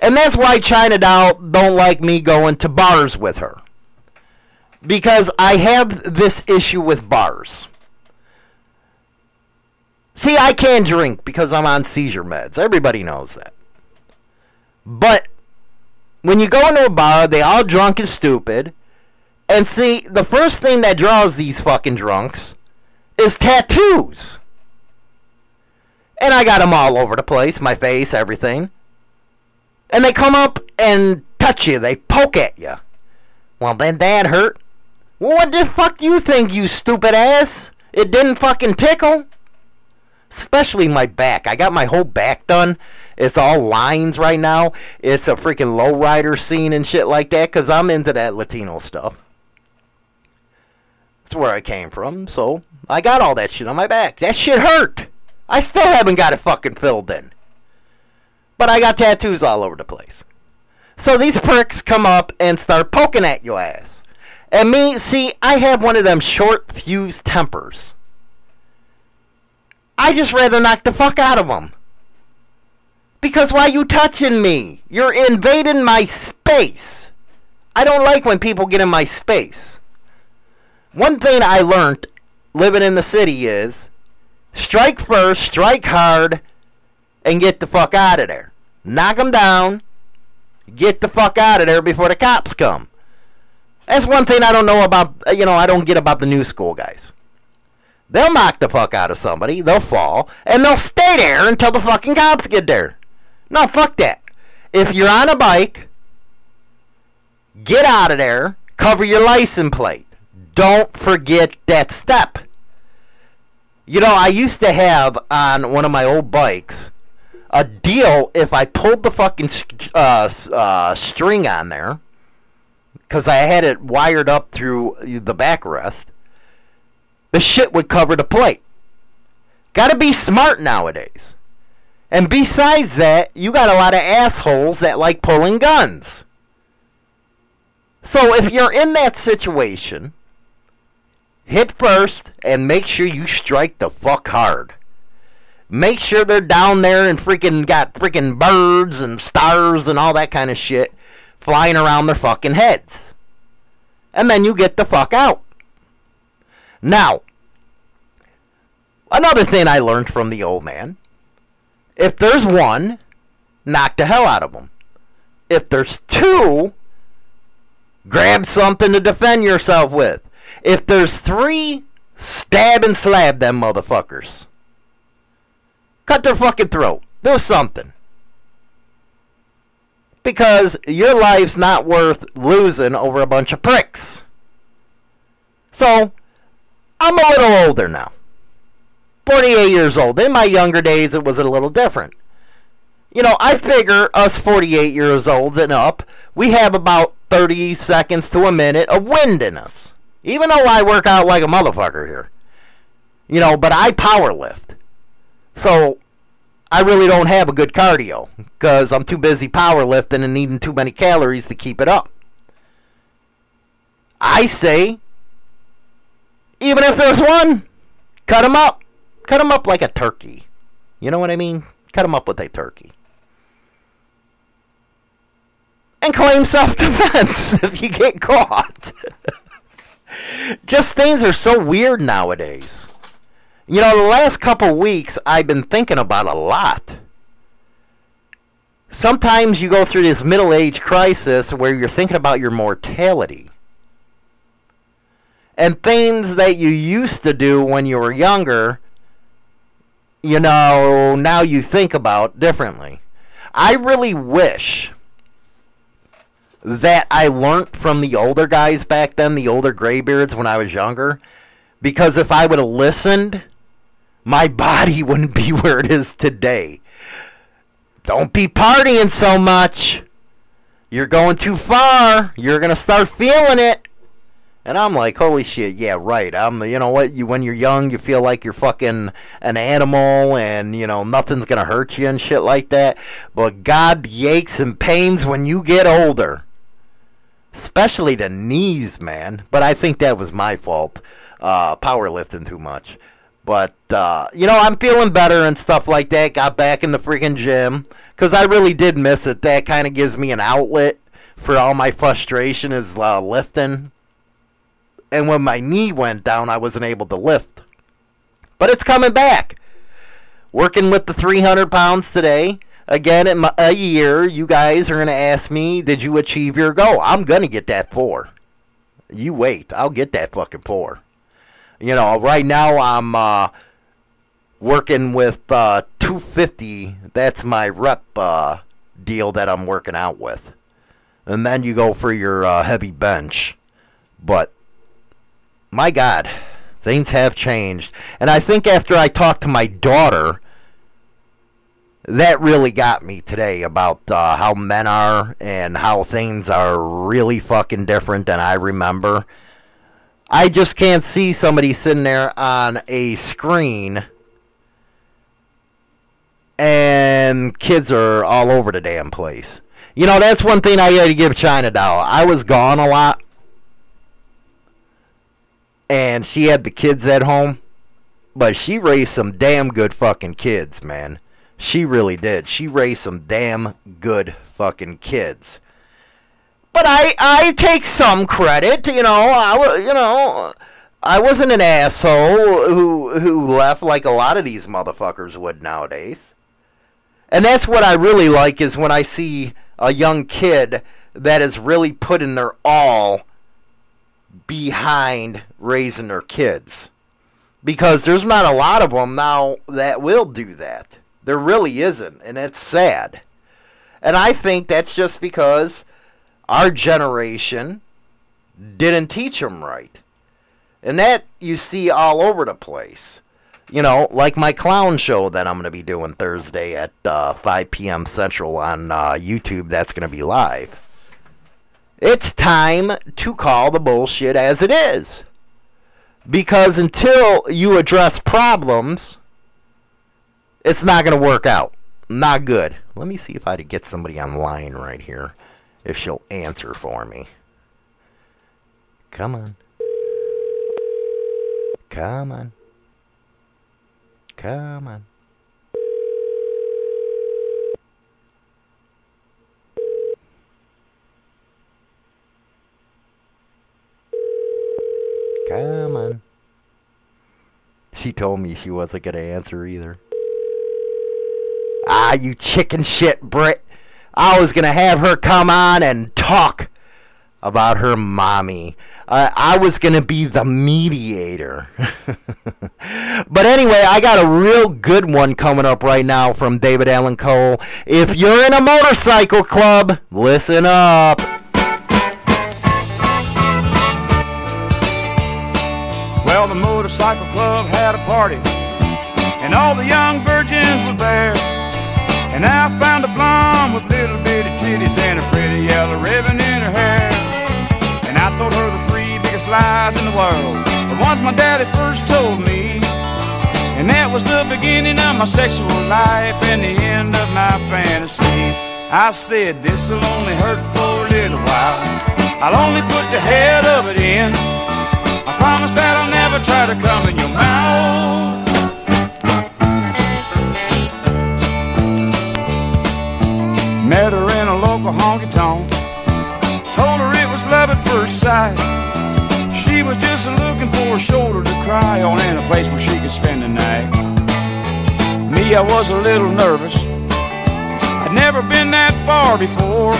And that's why China Doll don't like me going to bars with her. Because I have this issue with bars. See, I can drink because I'm on seizure meds. Everybody knows that. But when you go into a bar, they all drunk and stupid. And see, the first thing that draws these fucking drunks is tattoos. And I got them all over the place, my face, everything and they come up and touch you. They poke at you. Well, then that hurt. Well, what the fuck do you think, you stupid ass? It didn't fucking tickle. Especially my back. I got my whole back done. It's all lines right now. It's a freaking lowrider scene and shit like that because I'm into that Latino stuff. That's where I came from. So I got all that shit on my back. That shit hurt. I still haven't got it fucking filled in but I got tattoos all over the place. So these pricks come up and start poking at your ass. And me, see, I have one of them short fuse tempers. I just rather knock the fuck out of them. Because why you touching me? You're invading my space. I don't like when people get in my space. One thing I learned living in the city is strike first, strike hard, and get the fuck out of there. Knock them down. Get the fuck out of there before the cops come. That's one thing I don't know about, you know, I don't get about the new school guys. They'll knock the fuck out of somebody, they'll fall, and they'll stay there until the fucking cops get there. No, fuck that. If you're on a bike, get out of there, cover your license plate. Don't forget that step. You know, I used to have on one of my old bikes a deal if I pulled the fucking uh, uh, string on there, because I had it wired up through the backrest, the shit would cover the plate. Gotta be smart nowadays. And besides that, you got a lot of assholes that like pulling guns. So if you're in that situation, hit first and make sure you strike the fuck hard. Make sure they're down there and freaking got freaking birds and stars and all that kind of shit flying around their fucking heads. And then you get the fuck out. Now, another thing I learned from the old man if there's one, knock the hell out of them. If there's two, grab something to defend yourself with. If there's three, stab and slab them motherfuckers. Cut their fucking throat. Do something. Because your life's not worth losing over a bunch of pricks. So, I'm a little older now. 48 years old. In my younger days, it was a little different. You know, I figure us 48 years old and up, we have about 30 seconds to a minute of wind in us. Even though I work out like a motherfucker here. You know, but I power lift. So, I really don't have a good cardio because I'm too busy powerlifting and eating too many calories to keep it up. I say, even if there's one, cut them up. Cut them up like a turkey. You know what I mean? Cut them up with a turkey. And claim self defense if you get caught. Just things are so weird nowadays. You know, the last couple weeks I've been thinking about a lot. Sometimes you go through this middle age crisis where you're thinking about your mortality. And things that you used to do when you were younger you know, now you think about differently. I really wish that I learned from the older guys back then, the older graybeards when I was younger, because if I would have listened, my body wouldn't be where it is today. Don't be partying so much. You're going too far. You're going to start feeling it. And I'm like, holy shit, yeah, right. I'm, you know what? You when you're young, you feel like you're fucking an animal, and you know nothing's gonna hurt you and shit like that. But God, aches and pains when you get older, especially the knees, man. But I think that was my fault, uh, powerlifting too much. But uh, you know, I'm feeling better and stuff like that. Got back in the freaking gym because I really did miss it. That kind of gives me an outlet for all my frustration is uh, lifting and when my knee went down, I wasn't able to lift. But it's coming back. Working with the 300 pounds today. Again, in my, a year, you guys are going to ask me, did you achieve your goal? I'm going to get that four. You wait. I'll get that fucking four. You know, right now I'm uh, working with uh, 250. That's my rep uh, deal that I'm working out with. And then you go for your uh, heavy bench. But my God, things have changed. And I think after I talked to my daughter, that really got me today about uh, how men are and how things are really fucking different than I remember. I just can't see somebody sitting there on a screen and kids are all over the damn place. You know, that's one thing I got to give China Doll. I was gone a lot and she had the kids at home. But she raised some damn good fucking kids, man. She really did. She raised some damn good fucking kids. But I I take some credit, you know. I you know, I wasn't an asshole who who left like a lot of these motherfuckers would nowadays. And that's what I really like is when I see a young kid that is really putting their all behind raising their kids. Because there's not a lot of them now that will do that. There really isn't, and it's sad. And I think that's just because our generation didn't teach them right. And that you see all over the place. You know, like my clown show that I'm going to be doing Thursday at uh, 5 p.m. Central on uh, YouTube. That's going to be live. It's time to call the bullshit as it is. Because until you address problems, it's not going to work out. Not good. Let me see if I could get somebody online right here. If she'll answer for me. Come on. Come on. Come on. Come on. She told me she wasn't going to answer either. Ah, you chicken shit, Brit. I was going to have her come on and talk about her mommy. Uh, I was going to be the mediator. but anyway, I got a real good one coming up right now from David Allan Coe. If you're in a motorcycle club, listen up. Well, the motorcycle club had a party, and all the young virgins were there. And I found a blonde with little bitty titties and a pretty yellow ribbon in her hair. And I told her the three biggest lies in the world, the ones my daddy first told me. And that was the beginning of my sexual life and the end of my fantasy. I said, this'll only hurt for a little while. I'll only put the head of it in. I promise that I'll never try to come in your mouth. Met her in a local honky tonk. Told her it was love at first sight. She was just looking for a shoulder to cry on and a place where she could spend the night. Me, I was a little nervous. I'd never been that far before.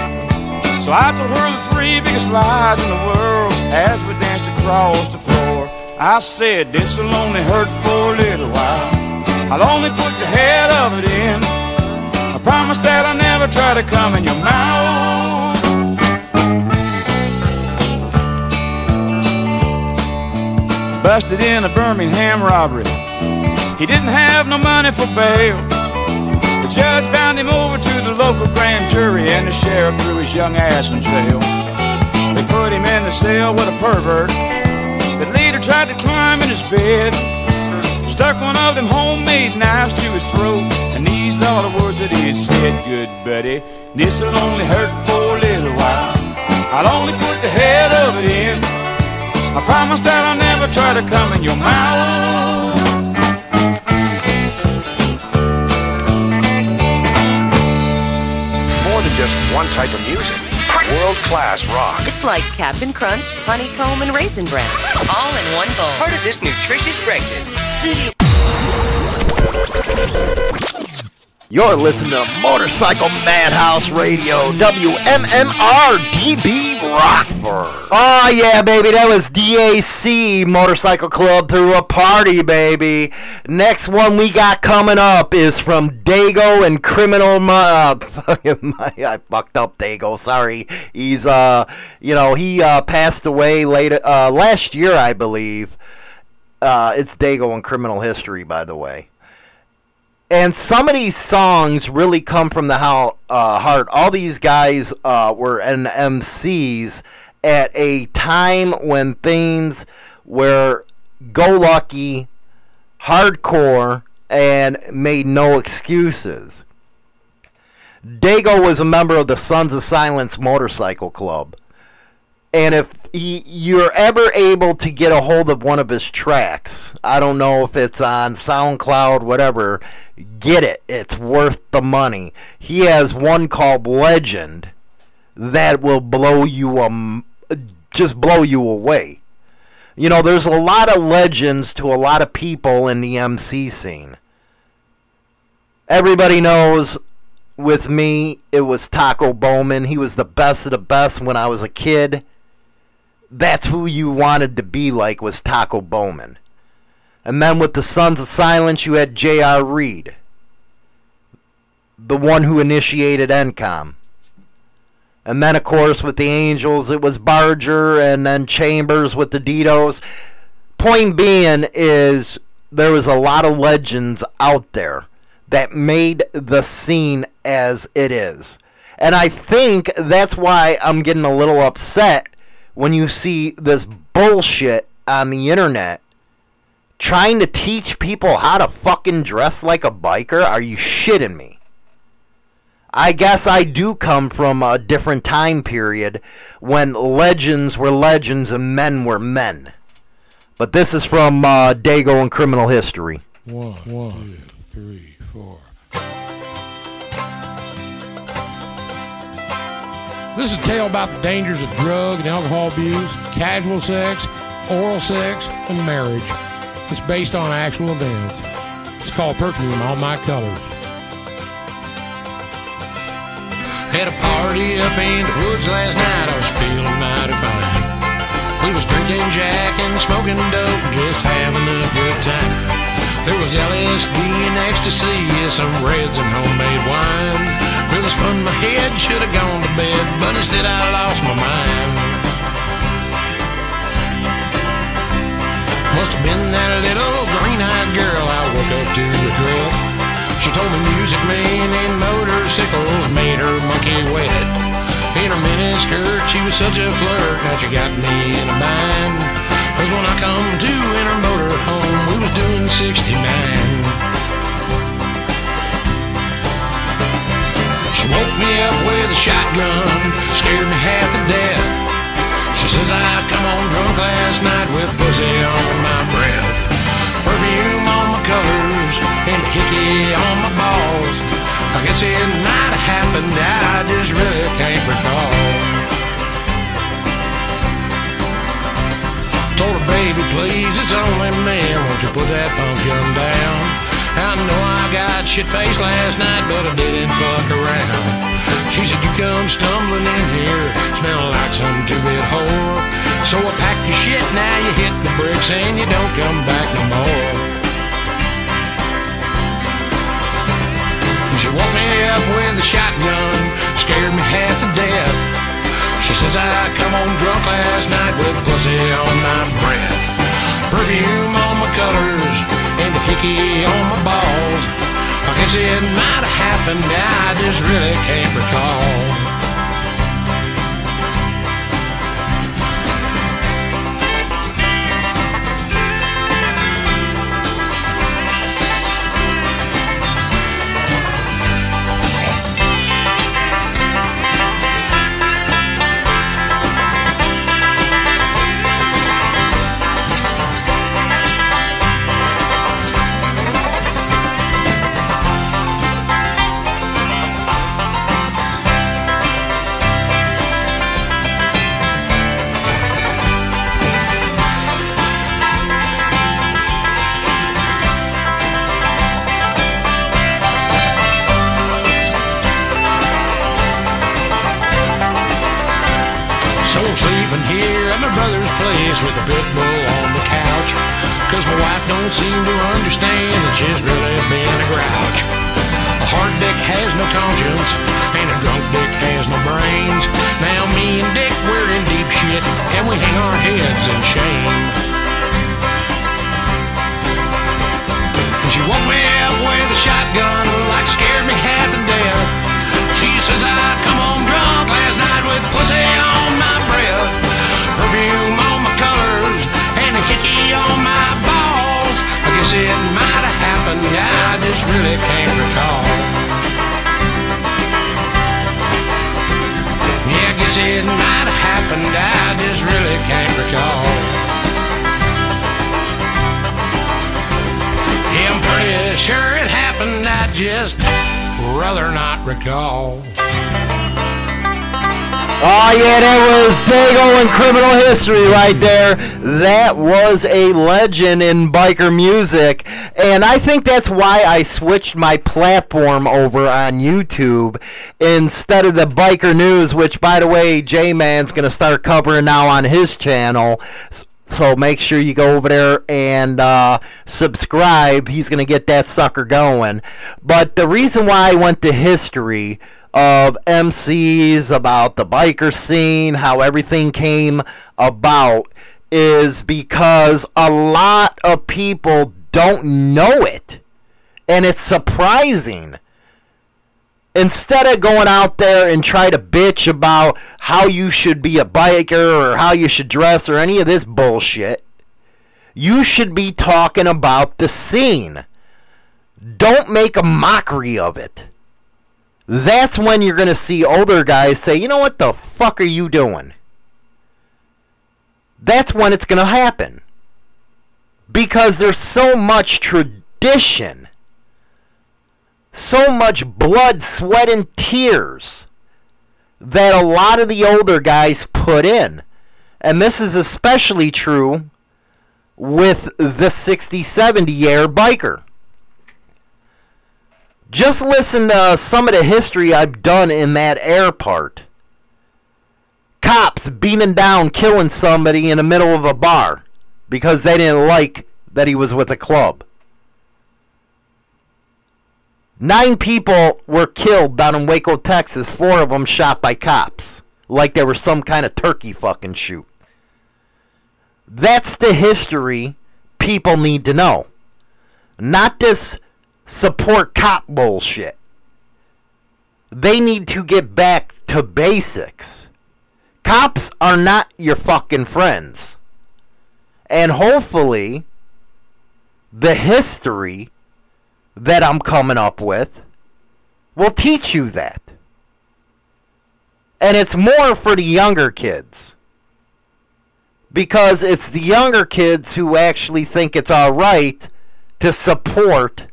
So I told her the three biggest lies in the world as we danced across the floor. I said, this'll only hurt for a little while. I'll only put the head of it in. Promise that I'll never try to come in your mouth. Busted in a Birmingham robbery. He didn't have no money for bail. The judge bound him over to the local grand jury, and the sheriff threw his young ass in jail. They put him in the cell with a pervert that later tried to climb in his bed. Stuck one of them homemade knives to his throat, and these are the words that he said, Good buddy, this'll only hurt for a little while. I'll only put the head of it in. I promise that I'll never try to come in your mouth. More than just one type of music. World class rock. It's like Captain Crunch, honeycomb, and raisin bran, all in one bowl. Part of this nutritious breakfast. You're listening to Motorcycle Madhouse Radio, WMMR DB Rockford. Oh, yeah, baby, that was DAC Motorcycle Club through a party, baby. Next one we got coming up is from Dago and Criminal. Uh, I fucked up Dago, sorry. He's, uh, you know, he uh, passed away later, uh, last year, I believe. Uh, it's Dago and Criminal History, by the way and some of these songs really come from the how, uh, heart. All these guys uh, were in MCs at a time when things were go lucky, hardcore, and made no excuses. Dago was a member of the Sons of Silence Motorcycle Club. And if you're ever able to get a hold of one of his tracks, I don't know if it's on SoundCloud, whatever, get it. It's worth the money. He has one called Legend that will blow you um, just blow you away. You know, there's a lot of legends to a lot of people in the MC scene. Everybody knows with me, it was Taco Bowman. He was the best of the best when I was a kid. That's who you wanted to be like was Taco Bowman. And then with the Sons of Silence, you had J.R. Reed. the one who initiated NCOM. And then, of course, with the Angels, it was Barger, and then Chambers with the Ditos. Point being is there was a lot of legends out there that made the scene as it is. And I think that's why I'm getting a little upset when you see this bullshit on the internet trying to teach people how to fucking dress like a biker. Are you shitting me? I guess I do come from a different time period when legends were legends and men were men. But this is from uh, Dago and Criminal History. One, one, two, three, four. This is a tale about the dangers of drug and alcohol abuse, casual sex, oral sex, and marriage. It's based on actual events. It's called Perfume On My Colors. Had a party up in the woods last night. I was feeling mighty fine. We was drinking Jack and smoking dope, just having a good time. There was LSD and ecstasy, and some reds and homemade wine. Really spun my head, should have gone to bed, but instead I lost my mind. Must have been that little green-eyed girl I woke up to regret. She told me music man and motorcycles made her monkey wet. In her miniskirt, she was such a flirt, now she got me in a bind. Cause when I come to in her motorhome, we was doing 69. She woke me up with a shotgun, scared me half to death. She says I come on drunk last night with pussy on my breath. Perfume on my colors and hickey on my balls. I guess it might have happened, I just really can't recall. Told her, baby, please, it's only me. Won't you put that pumpkin down? I know I got shit faced last night, but I didn't fuck around. She said, You come stumbling in here, smell like some two bit whore. So I packed your shit, now you hit the bricks and you don't come back no more. She woke me up with a shotgun, scared me half to death. She says I come on drunk last night with pussy on my breath. Perfume on my colors and a hickey on my balls. I guess it might have happened, I just really can't recall. With a pit bull on the couch. Cause my wife don't seem to understand that she's really been a grouch. A hard dick has no conscience, and a drunk dick has no brains. Now me and Dick, we're in deep shit, and we hang our heads in shame. Can't recall. I'm pretty sure it happened, I just rather not recall. Oh yeah, that was Dago and Criminal History right there. That was a legend in biker music, and I think that's why I switched my platform over on YouTube instead of the Biker News, which by the way, J Man's gonna start covering now on his channel. So make sure you go over there and uh, subscribe. He's going to get that sucker going. But the reason why I went to history of MCs, about the biker scene, how everything came about, is because a lot of people don't know it. And it's surprising. Instead of going out there and try to bitch about how you should be a biker or how you should dress or any of this bullshit, you should be talking about the scene. Don't make a mockery of it. That's when you're going to see older guys say, you know what the fuck are you doing? That's when it's going to happen. Because there's so much tradition, so much blood, sweat, and tears that a lot of the older guys put in. And this is especially true with the 60 70 year biker. Just listen to some of the history I've done in that air part. Cops beating down, killing somebody in the middle of a bar because they didn't like that he was with a club. Nine people were killed down in Waco, Texas, four of them shot by cops. Like they were some kind of turkey fucking shoot. That's the history people need to know. Not this support cop bullshit. They need to get back to basics. Cops are not your fucking friends. And hopefully, the history that I'm coming up with will teach you that. And it's more for the younger kids. Because it's the younger kids who actually think it's alright to support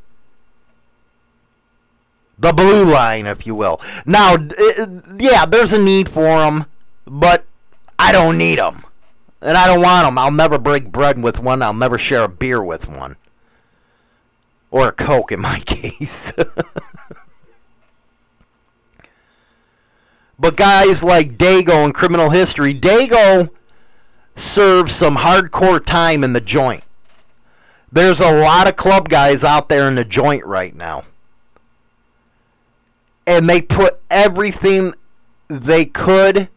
the blue line, if you will. Now, eh, yeah, there's a need for them, but I don't need them. And I don't want them. I'll never break bread with one. I'll never share a beer with one. Or a Coke in my case. but guys like Dago in criminal history, Dago served some hardcore time in the joint. There's a lot of club guys out there in the joint right now. And they put everything they could,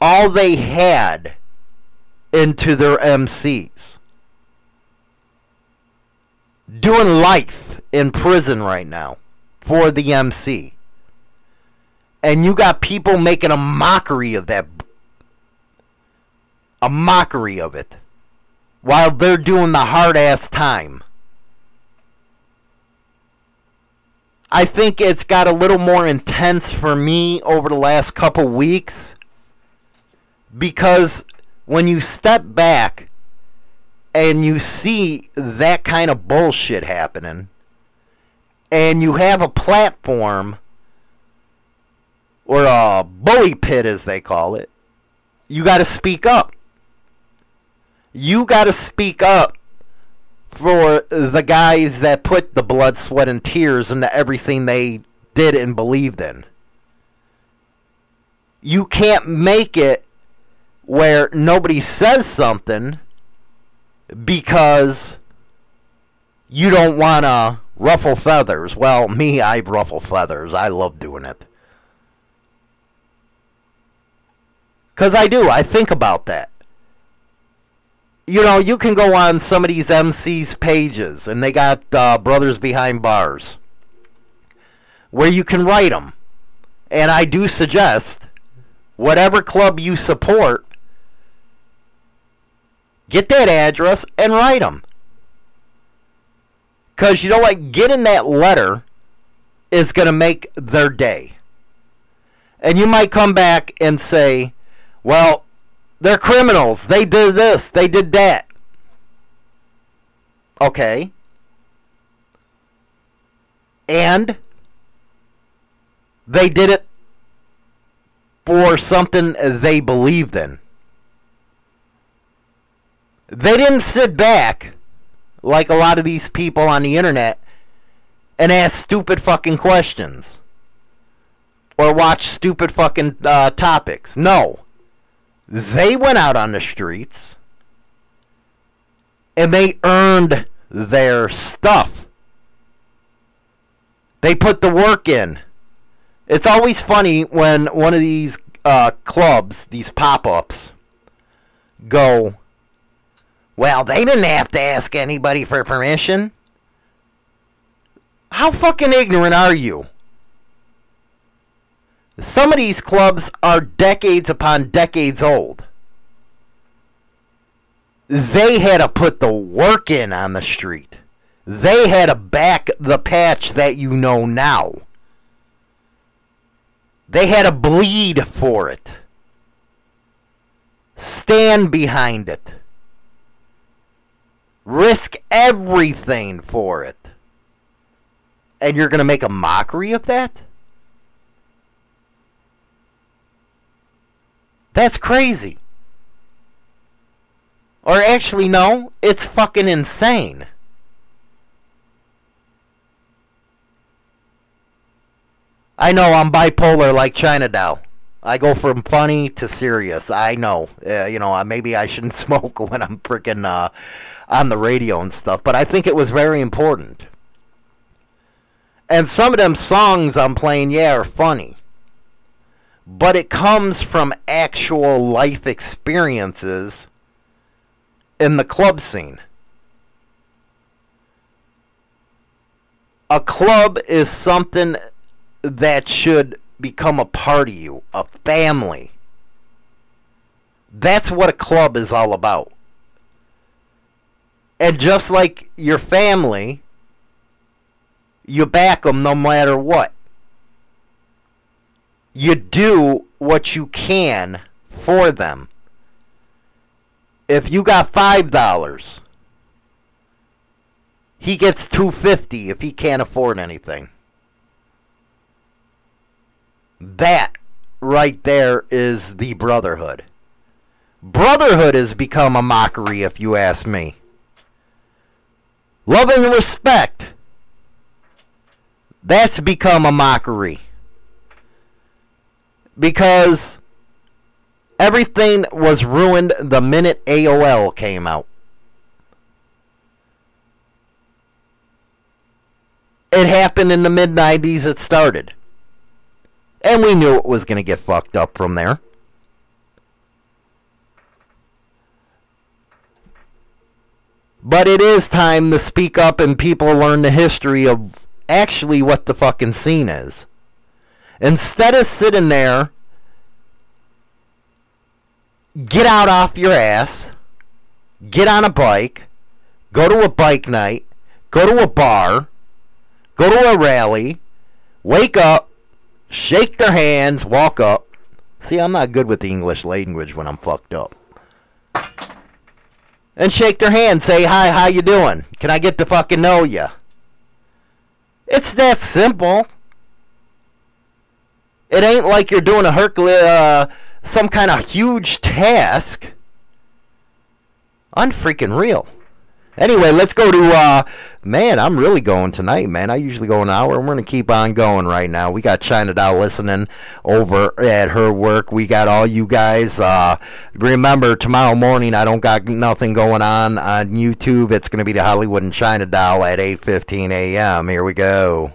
all they had, into their MCs. Doing life in prison right now for the MC. And you got people making a mockery of that. A mockery of it. While they're doing the hard ass time. I think it's got a little more intense for me over the last couple weeks because when you step back and you see that kind of bullshit happening and you have a platform or a bully pit as they call it you got to speak up. You got to speak up for the guys that put the blood sweat and tears into everything they did and believed in. You can't make it where nobody says something because you don't want to ruffle feathers. Well, me, I ruffle feathers. I love doing it. Because I do. I think about that. You know, you can go on some of these MCs' pages, and they got uh, Brothers Behind Bars, where you can write them. And I do suggest whatever club you support, Get that address and write them. Because, you know what? Getting that letter is going to make their day. And you might come back and say, well, they're criminals. They did this. They did that. Okay. And they did it for something they believed in. They didn't sit back like a lot of these people on the internet and ask stupid fucking questions or watch stupid fucking uh, topics. No. They went out on the streets and they earned their stuff. They put the work in. It's always funny when one of these uh, clubs, these pop ups, go, well, they didn't have to ask anybody for permission. How fucking ignorant are you? Some of these clubs are decades upon decades old. They had to put the work in on the street. They had to back the patch that you know now. They had to bleed for it. Stand behind it. Risk everything for it. And you're going to make a mockery of that? That's crazy. Or actually, no, it's fucking insane. I know I'm bipolar like China Doll. I go from funny to serious. I know. Uh, you know, maybe I shouldn't smoke when I'm freaking uh, on the radio and stuff, but I think it was very important. And some of them songs I'm playing, yeah, are funny. But it comes from actual life experiences in the club scene. A club is something that should become a part of you, a family. That's what a club is all about. And just like your family, you back them no matter what. You do what you can for them. If you got five dollars, he gets two fifty if he can't afford anything. That right there is the brotherhood. Brotherhood has become a mockery, if you ask me. Love and respect. That's become a mockery. Because everything was ruined the minute AOL came out. It happened in the mid 90s, it started. And we knew it was going to get fucked up from there. But it is time to speak up and people learn the history of actually what the fucking scene is. Instead of sitting there, get out off your ass, get on a bike, go to a bike night, go to a bar, go to a rally, wake up, shake their hands, walk up. See, I'm not good with the English language when I'm fucked up. And shake their hand, say hi, how you doing? Can I get to fucking know you? It's that simple. It ain't like you're doing a Hercules, uh, some kind of huge task. Unfreaking real. Anyway, let's go to uh man, I'm really going tonight, man. I usually go an hour. We're gonna keep on going right now. We got China Doll listening over at her work. We got all you guys. Uh remember tomorrow morning I don't got nothing going on on YouTube. It's gonna be the Hollywood and China Doll at eight fifteen AM. Here we go.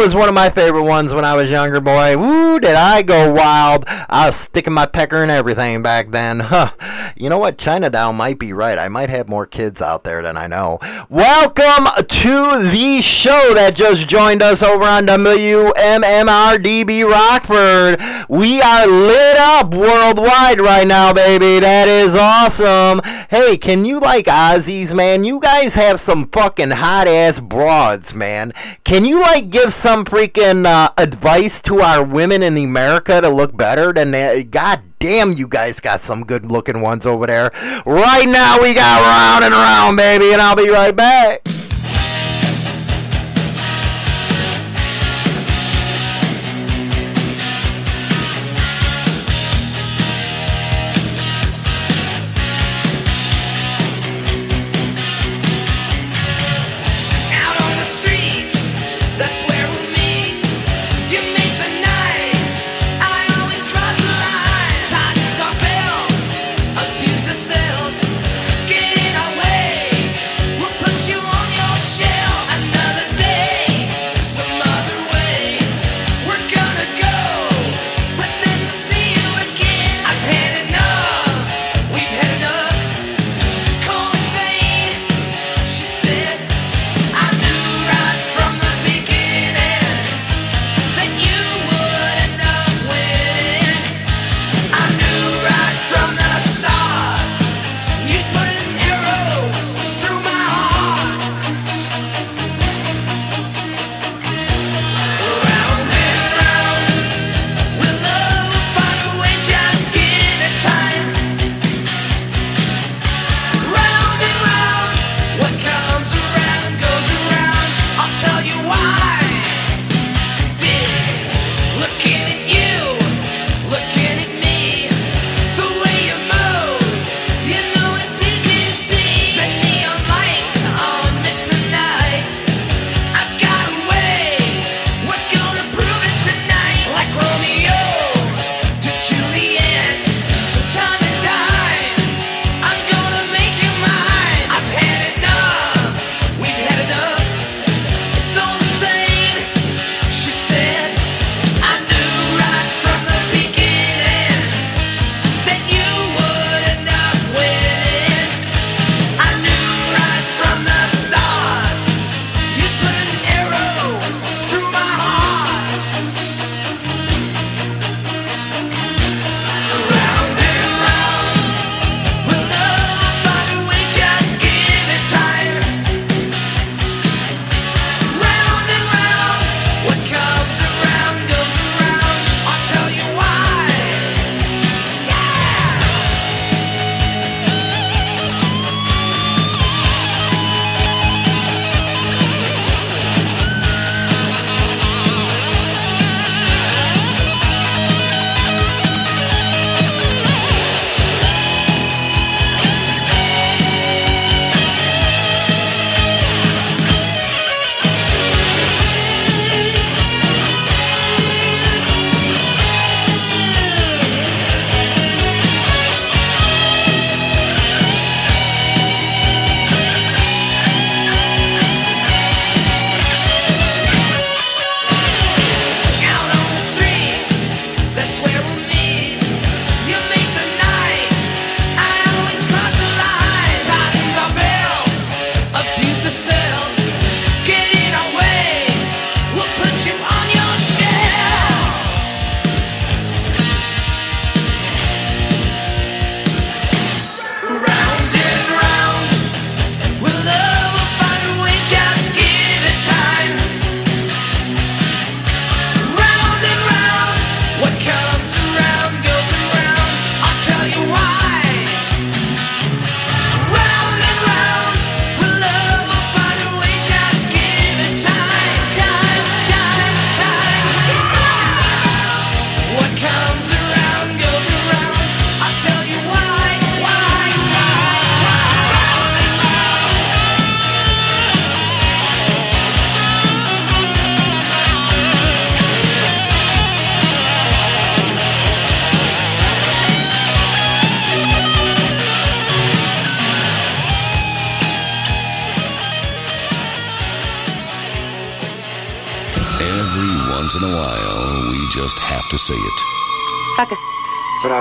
Was one of my favorite ones when I was younger, boy. Woo, did I go wild? I was sticking my pecker and everything back then. Huh. You know what? China Doll might be right. I might have more kids out there than I know. Welcome to the show that just joined us over on WMMRDB Rockford. We are lit up worldwide right now, baby. That is awesome. Hey, can you like Aussies, man? You guys have some fucking hot ass broads, man. Can you like give some freaking uh, advice to our women in America to look better that? God damn, you guys got some good looking ones over there. Right now, we got round and round, baby, and I'll be right back.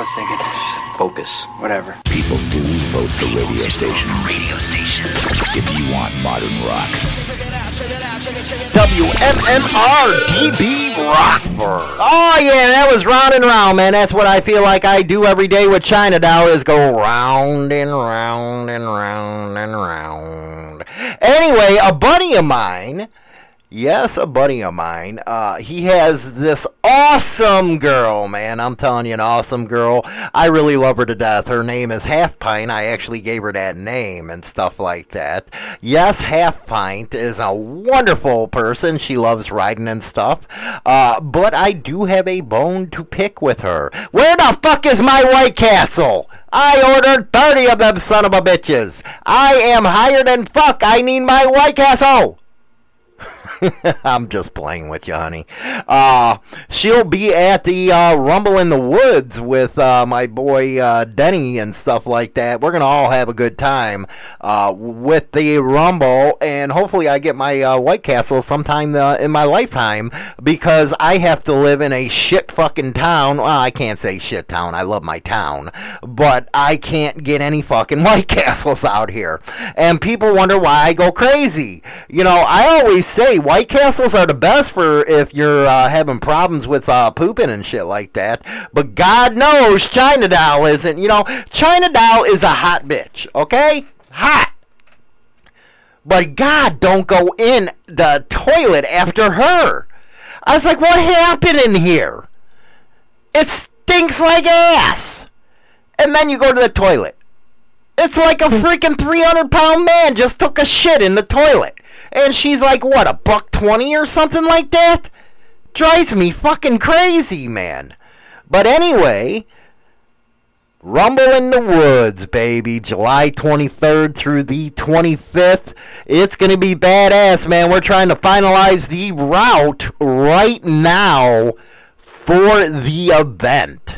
Was thinking. She said focus. Whatever. People do vote for radio stations. Radio stations. If you want modern rock. WMMR DB Rockford. Oh yeah, that was round and round, man. That's what I feel like I do every day with China Doll is go round and round and round and round. Anyway, a buddy of mine Yes, a buddy of mine. Uh, he has this awesome girl, man. I'm telling you, an awesome girl. I really love her to death. Her name is Half Pint. I actually gave her that name and stuff like that. Yes, Half Pint is a wonderful person. She loves riding and stuff. Uh, but I do have a bone to pick with her. Where the fuck is my White Castle? I ordered 30 of them son of a bitches. I am higher than fuck. I need my White Castle. I'm just playing with you, honey. Uh, she'll be at the uh, Rumble in the Woods with uh, my boy uh, Denny and stuff like that. We're gonna all have a good time uh, with the Rumble, and hopefully, I get my uh, White Castle sometime in my lifetime because I have to live in a shit fucking town. Well, I can't say shit town. I love my town, but I can't get any fucking White Castles out here, and people wonder why I go crazy. You know, I always say White Castles are the best for if you're uh, having problems with uh, pooping and shit like that. But God knows China Doll isn't. You know, China Doll is a hot bitch, okay? Hot. But God, don't go in the toilet after her. I was like, what happened in here? It stinks like ass. And then you go to the toilet. It's like a freaking 300 pound man just took a shit in the toilet. And she's like, what, a buck 20 or something like that? Drives me fucking crazy, man. But anyway, Rumble in the Woods, baby. July 23rd through the 25th. It's going to be badass, man. We're trying to finalize the route right now for the event.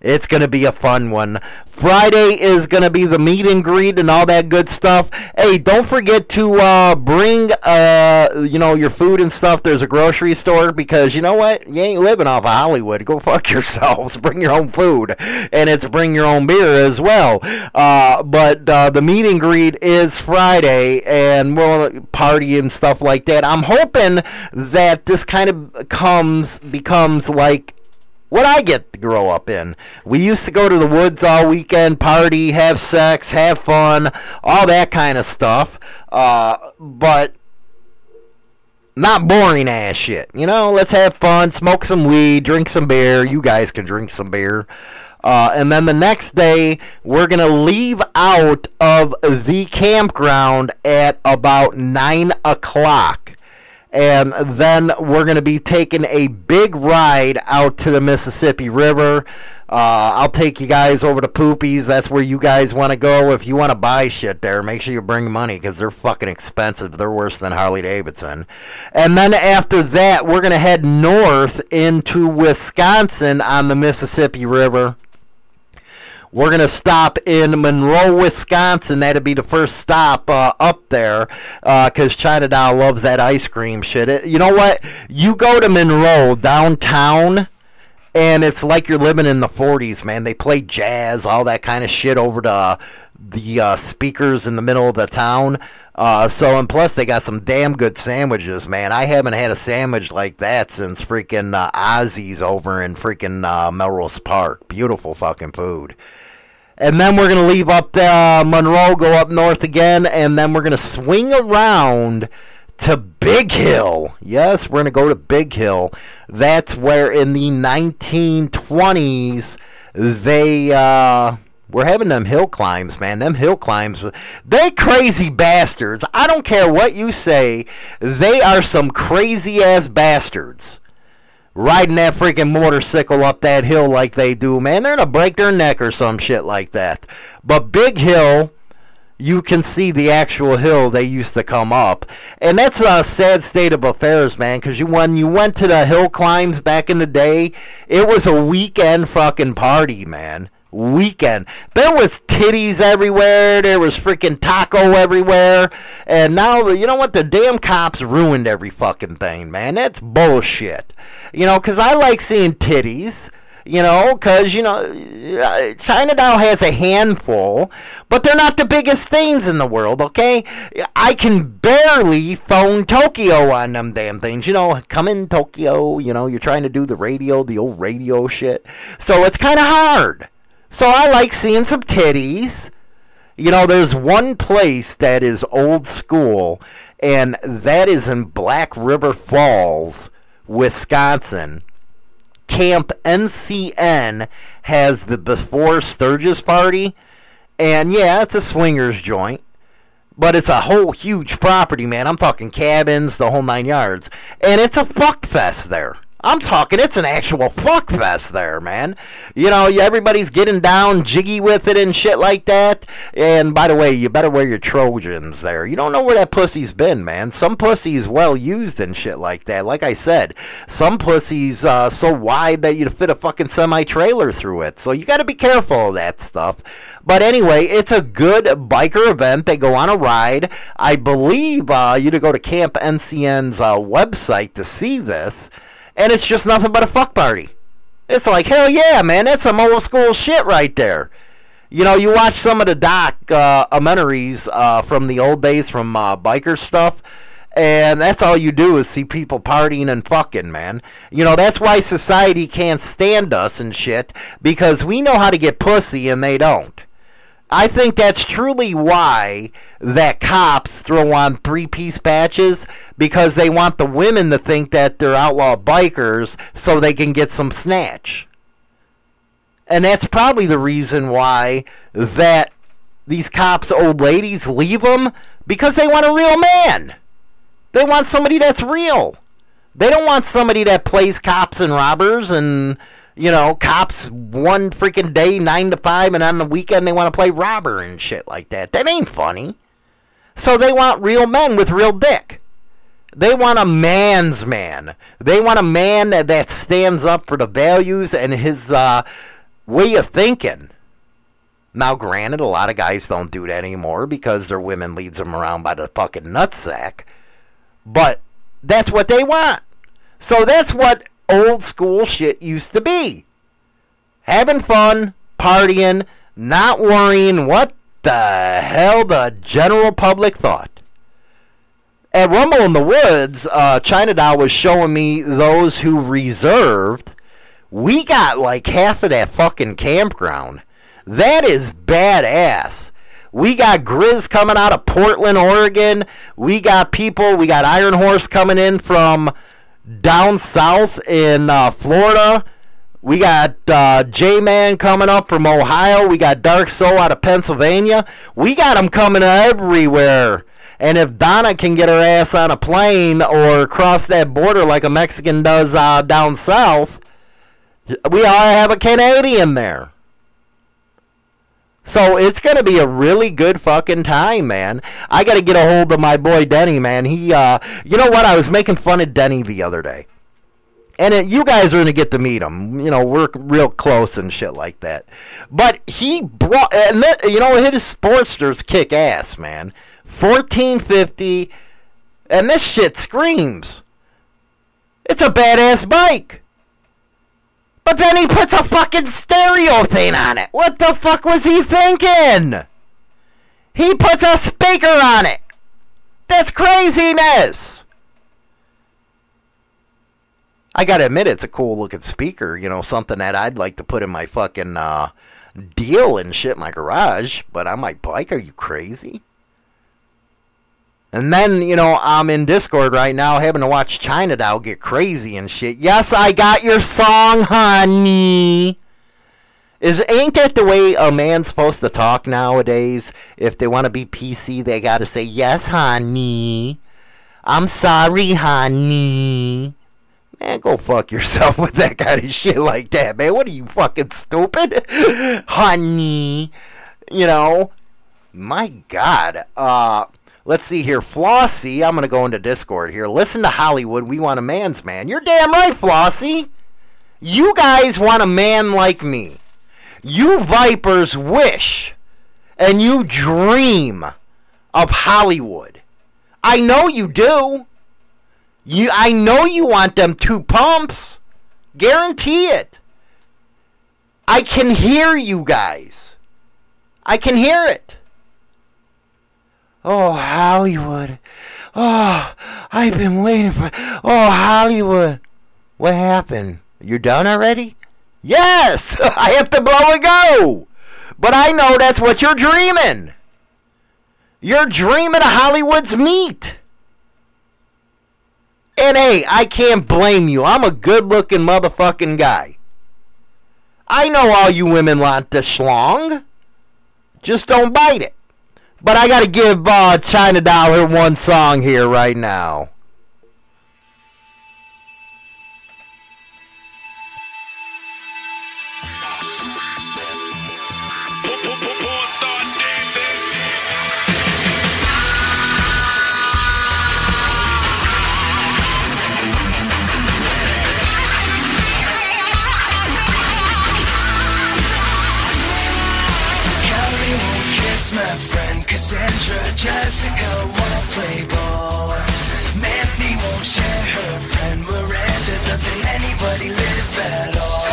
It's going to be a fun one. Friday is going to be the meet and greet and all that good stuff. Hey, don't forget to uh, bring uh, you know your food and stuff. There's a grocery store because you know what? You ain't living off of Hollywood. Go fuck yourselves. bring your own food and it's bring your own beer as well. Uh, but uh, the meet and greet is Friday and we'll party and stuff like that. I'm hoping that this kind of comes becomes like what I get to grow up in. We used to go to the woods all weekend, party, have sex, have fun, all that kind of stuff. Uh, but not boring ass shit. You know, let's have fun, smoke some weed, drink some beer. You guys can drink some beer. Uh, and then the next day, we're going to leave out of the campground at about 9 o'clock and then we're going to be taking a big ride out to the Mississippi River. Uh, I'll take you guys over to Poopy's. That's where you guys want to go. If you want to buy shit there, make sure you bring money because they're fucking expensive. They're worse than Harley Davidson. And then after that, we're going to head north into Wisconsin on the Mississippi River. We're going to stop in Monroe, Wisconsin. That'll be the first stop uh, up there because uh, China Doll loves that ice cream shit. It, you know what? You go to Monroe downtown and it's like you're living in the 40s, man. They play jazz, all that kind of shit over the the uh, speakers in the middle of the town. Uh, so and plus they got some damn good sandwiches, man. I haven't had a sandwich like that since freaking uh, Ozzy's over in freaking uh, Melrose Park. Beautiful fucking food. And then we're going to leave up the, uh, Monroe, go up north again, and then we're going to swing around to Big Hill. Yes, we're going to go to Big Hill. That's where in the 1920s they uh, were having them hill climbs, man. Them hill climbs, they crazy bastards. I don't care what you say, they are some crazy ass bastards riding that freaking motorcycle up that hill like they do, man. They're gonna break their neck or some shit like that. But Big Hill, you can see the actual hill they used to come up, and that's a sad state of affairs, man. Because you when you went to the hill climbs back in the day, it was a weekend fucking party, man. Weekend. There was titties everywhere. There was freaking taco everywhere. And now, you know what? The damn cops ruined every fucking thing, man. That's bullshit. You know, because I like seeing titties. You know, because, you know, uh, China now has a handful, but they're not the biggest things in the world, okay? I can barely phone Tokyo on them damn things. You know, come in Tokyo, you know, you're trying to do the radio, the old radio shit. So it's kind of hard. So I like seeing some titties. You know, there's one place that is old school, and that is in Black River Falls, Wisconsin. Camp NCN has the Before Sturgis party, and yeah, it's a swingers joint, but it's a whole huge property, man. I'm talking cabins, the whole nine yards, and it's a fuck fest there. I'm talking, it's an actual fuck fest there, man. You know, everybody's getting down, jiggy with it and shit like that. And by the way, you better wear your Trojans there. You don't know where that pussy's been, man. Some pussy's well used and shit like that. Like I said, some pussy's uh, so wide that you'd fit a fucking semi trailer through it. So you got to be careful of that stuff. But anyway, it's a good biker event. They go on a ride. I believe uh, you to go to Camp NCN's uh, website to see this and it's just nothing but a fuck party. It's like hell yeah, man. That's some old school shit right there. You know, you watch some of the doc uh, uh, from the old days from uh, biker stuff, and that's all you do is see people partying and fucking, man. You know, that's why society can't stand us and shit because we know how to get pussy and they don't. I think that's truly why that cops throw on three piece patches because they want the women to think that they're outlaw bikers so they can get some snatch. And that's probably the reason why that these cops old ladies leave them because they want a real man. They want somebody that's real. They don't want somebody that plays cops and robbers and you know, cops one freaking day, nine to five, and on the weekend they want to play robber and shit like that. That ain't funny. So they want real men with real dick. They want a man's man. They want a man that, that stands up for the values and his uh, way of thinking. Now, granted, a lot of guys don't do that anymore because their women leads them around by the fucking nutsack. But that's what they want. So that's what old school shit used to be. Having fun, partying, not worrying what the hell the general public thought. At Rumble in the Woods, uh, China Doll was showing me those who reserved. We got like half of that fucking campground. That is badass. We got Grizz coming out of Portland, Oregon. We got people, we got Iron Horse coming in from down south in uh, Florida. We got uh, J Man coming up from Ohio. We got Dark Soul out of Pennsylvania. We got them coming everywhere. And if Donna can get her ass on a plane or cross that border like a Mexican does uh, down south, we all have a Canadian there. So it's gonna be a really good fucking time, man. I gotta get a hold of my boy Denny, man. He, uh, you know what? I was making fun of Denny the other day, and it, you guys are gonna get to meet him. You know, we're real close and shit like that. But he brought, and that, you know, his Sportsters kick ass, man. Fourteen fifty, and this shit screams. It's a badass bike. But then he puts a fucking stereo thing on it. What the fuck was he thinking? He puts a speaker on it. That's craziness. I gotta admit, it's a cool looking speaker. You know, something that I'd like to put in my fucking uh, deal and shit my garage. But I'm like, bike, are you crazy? And then, you know, I'm in Discord right now having to watch China Doll get crazy and shit. Yes, I got your song, honey. Is ain't that the way a man's supposed to talk nowadays? If they want to be PC, they got to say, "Yes, honey." I'm sorry, honey. Man, go fuck yourself with that kind of shit like that, man. What are you fucking stupid? honey. You know, my god. Uh Let's see here. Flossie, I'm going to go into Discord here. Listen to Hollywood. We want a man's man. You're damn right, Flossie. You guys want a man like me. You vipers wish and you dream of Hollywood. I know you do. You I know you want them two pumps. Guarantee it. I can hear you guys. I can hear it. Oh, Hollywood. Oh, I've been waiting for. Oh, Hollywood. What happened? You're done already? Yes! I have to blow a go! But I know that's what you're dreaming. You're dreaming of Hollywood's meat. And hey, I can't blame you. I'm a good looking motherfucking guy. I know all you women want the schlong. Just don't bite it. But I gotta give uh, China Dollar one song here right now. Cassandra. Jessica won't play ball. Mandy won't share her friend Miranda. Doesn't anybody live at all?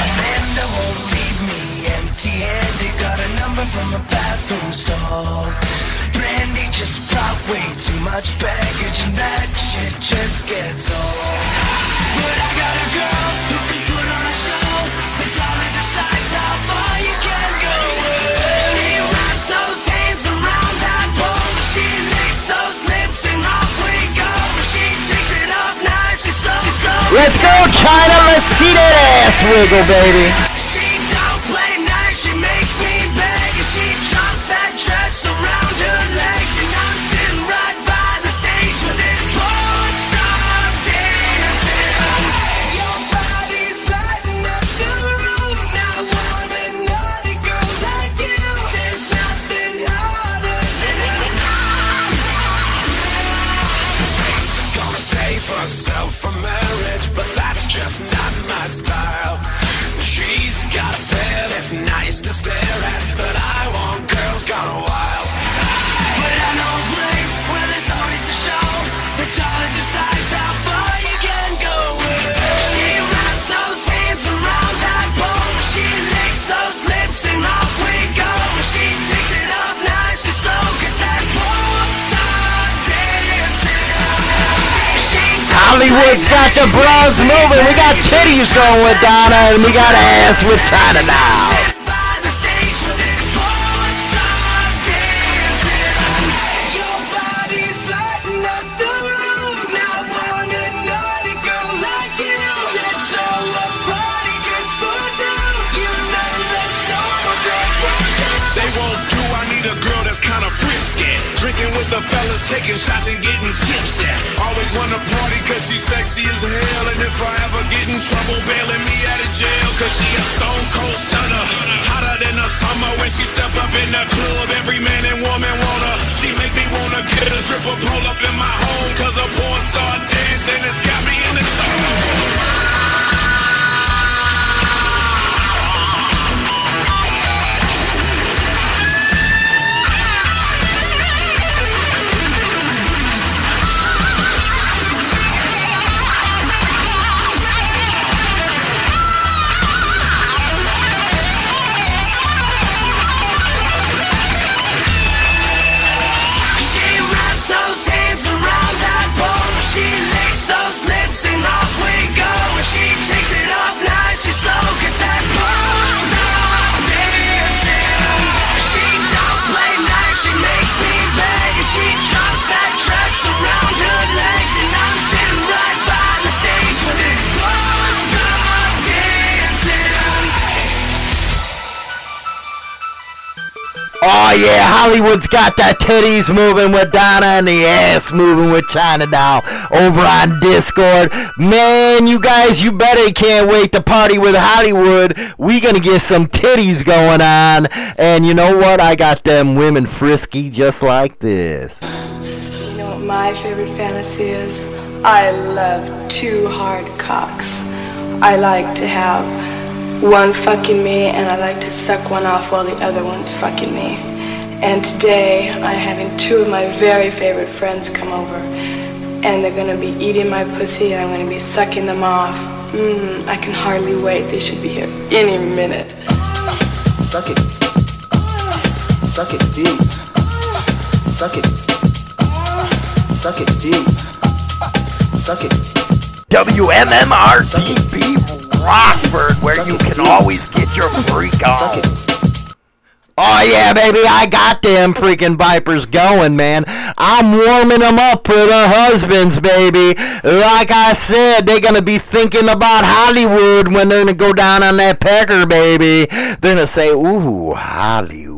Amanda won't leave me empty-handed. Got a number from a bathroom stall. Brandy just brought way too much baggage, and that shit just gets old. But I got a girl who can put on a show. The dollar decides how far you can Let's go, China. Let's see that ass wiggle, baby. Hollywood's got the bras moving. We got titties going with Donna, and we got ass with China now. taking shots and getting tipsy. Wanna party cause she's sexy as hell. And if I ever get in trouble, bailing me out of jail. Cause she a stone cold stunner. Hotter than the summer when she step up in the club. Every man and woman wanna. She make me wanna get a stripper pull up in my home. Cause a porn star dancing has got me in the zone. Oh yeah, Hollywood's got that titties moving with Donna and the ass moving with China now over on Discord. Man, you guys, you better can't wait to party with Hollywood. We gonna get some titties going on, and you know what? I got them women frisky just like this. You know what my favorite fantasy is? I love two hard cocks. I like to have one fucking me, and I like to suck one off while the other one's fucking me. And today, I'm having two of my very favorite friends come over, and they're gonna be eating my pussy, and I'm gonna be sucking them off. Mmm, I can hardly wait. They should be here any minute. Suck it. Suck it deep. Suck it. Suck it deep. Suck it. WMMRTB Rockford, where you can always get your freak on. Oh yeah, baby, I got them freaking Vipers going, man. I'm warming them up for their husbands, baby. Like I said, they're gonna be thinking about Hollywood when they're gonna go down on that pecker, baby. They're gonna say, ooh, Hollywood.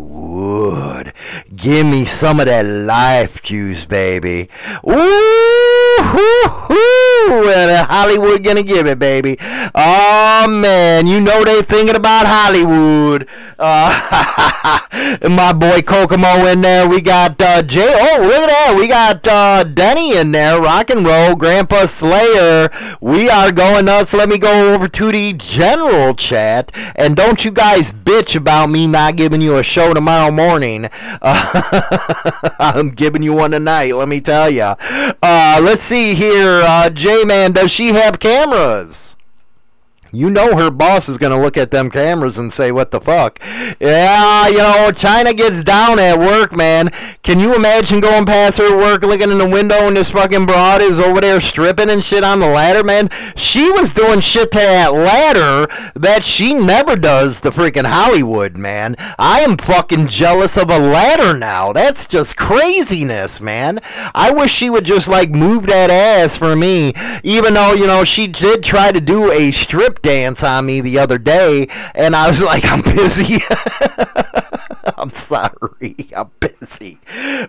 Give me some of that life juice, baby. Ooh, hoo, and Hollywood gonna give it, baby. Oh man, you know they thinking about Hollywood. Uh, my boy Kokomo in there. We got uh, Jay. Oh, look at that. We got uh, Denny in there. Rock and roll, Grandpa Slayer. We are going nuts. Let me go over to the general chat. And don't you guys bitch about me not giving you a show tomorrow morning. Uh, I'm giving you one tonight, let me tell you. Uh, let's see here. Uh, J-Man, does she have cameras? You know her boss is going to look at them cameras and say, what the fuck? Yeah, you know, China gets down at work, man. Can you imagine going past her work, looking in the window, and this fucking broad is over there stripping and shit on the ladder, man? She was doing shit to that ladder that she never does to freaking Hollywood, man. I am fucking jealous of a ladder now. That's just craziness, man. I wish she would just, like, move that ass for me, even though, you know, she did try to do a strip dance on me the other day, and I was like, I'm busy. I'm sorry, I'm busy.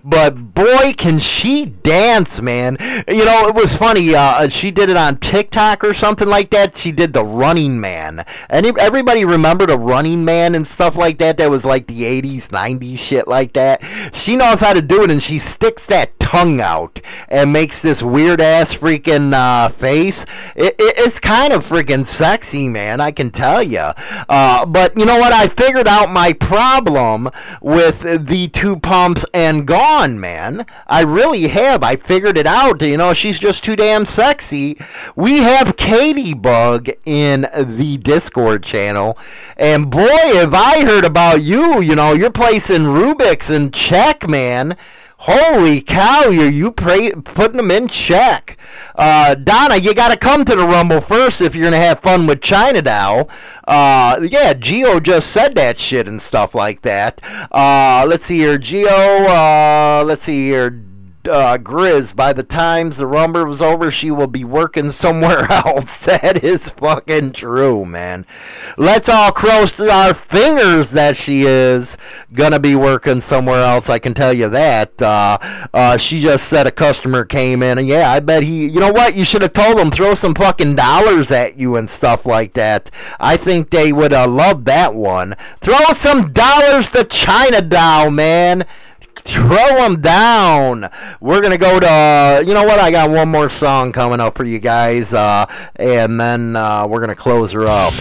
But boy, can she dance, man. You know, it was funny. Uh, she did it on TikTok or something like that. She did the Running Man. And everybody remember the Running Man and stuff like that? That was like the 80s, 90s shit like that. She knows how to do it, and she sticks that tongue out and makes this weird ass freaking uh, face. It, it, it's kind of freaking sexy, man. I can tell you. Uh, but you know what? I figured out my problem with the two pumps and gone, man. I really have. I figured it out. You know, she's just too damn sexy. We have Katie Bug in the Discord channel. And boy, have I heard about you. You know, you're placing Rubik's in check, man. Holy cow, you're you pray, putting them in check. Uh, Donna, you got to come to the Rumble first if you're going to have fun with China. Uh, yeah, Geo just said that shit and stuff like that. Uh, let's see here. Geo, uh, let's see here uh, Grizz, by the times the rumble was over, she will be working somewhere else. that is fucking true, man. Let's all cross our fingers that she is gonna be working somewhere else. I can tell you that. Uh, uh, she just said a customer came in, and yeah, I bet he. You know what? You should have told him throw some fucking dollars at you and stuff like that. I think they would have loved that one. Throw some dollars to China Doll, man throw them down. We're gonna go to. You know what? I got one more song coming up for you guys, uh, and then uh, we're gonna close her up.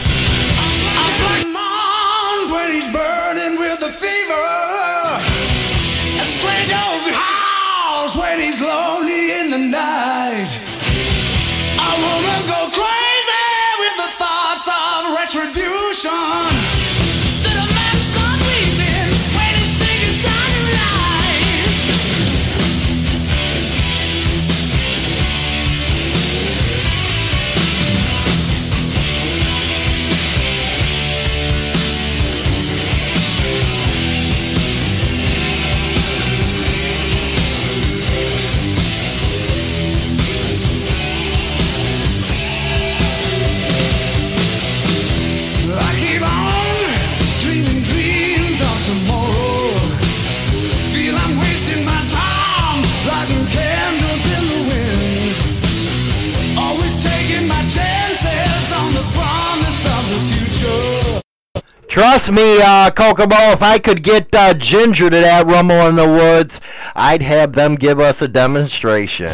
Trust me, uh, Kokomo, if I could get uh, Ginger to that Rumble in the Woods, I'd have them give us a demonstration.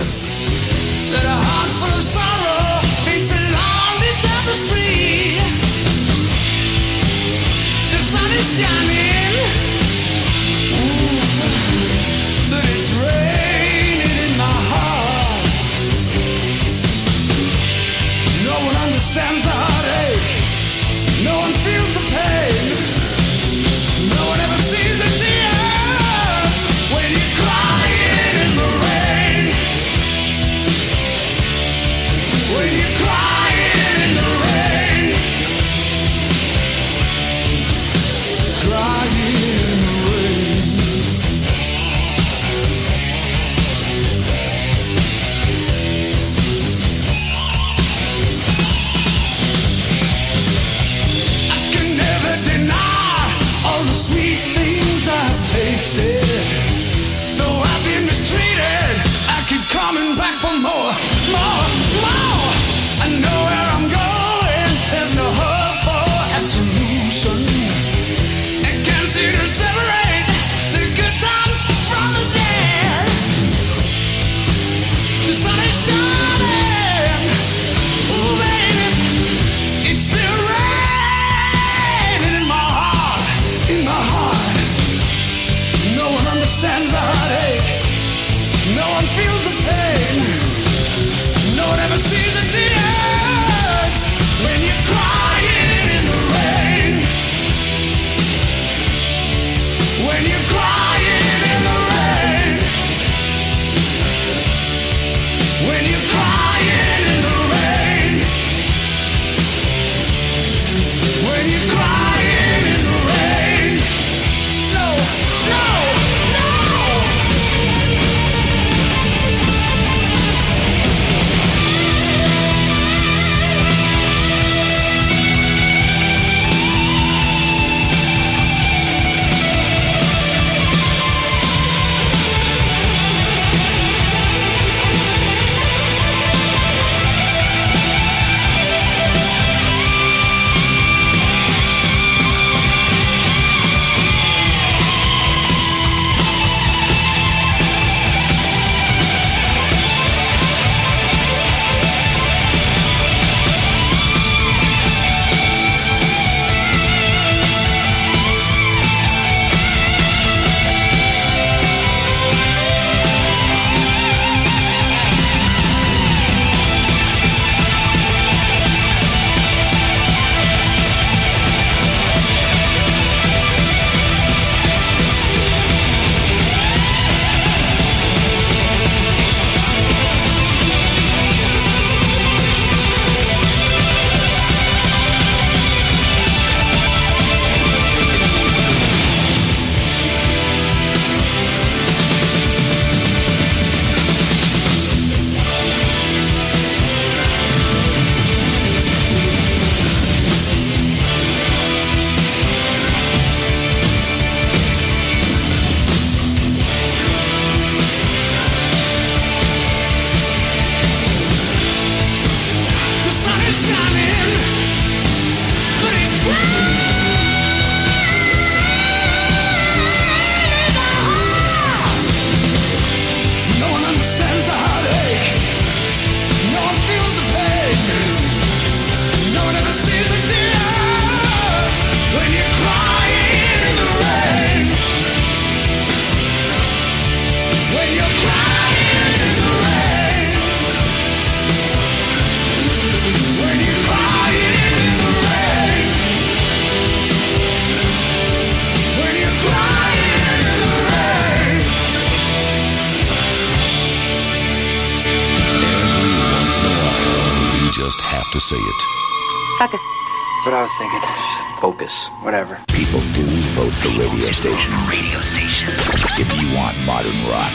I was thinking. Just focus. Whatever. People do vote for radio stations. Radio stations. If you want modern rock.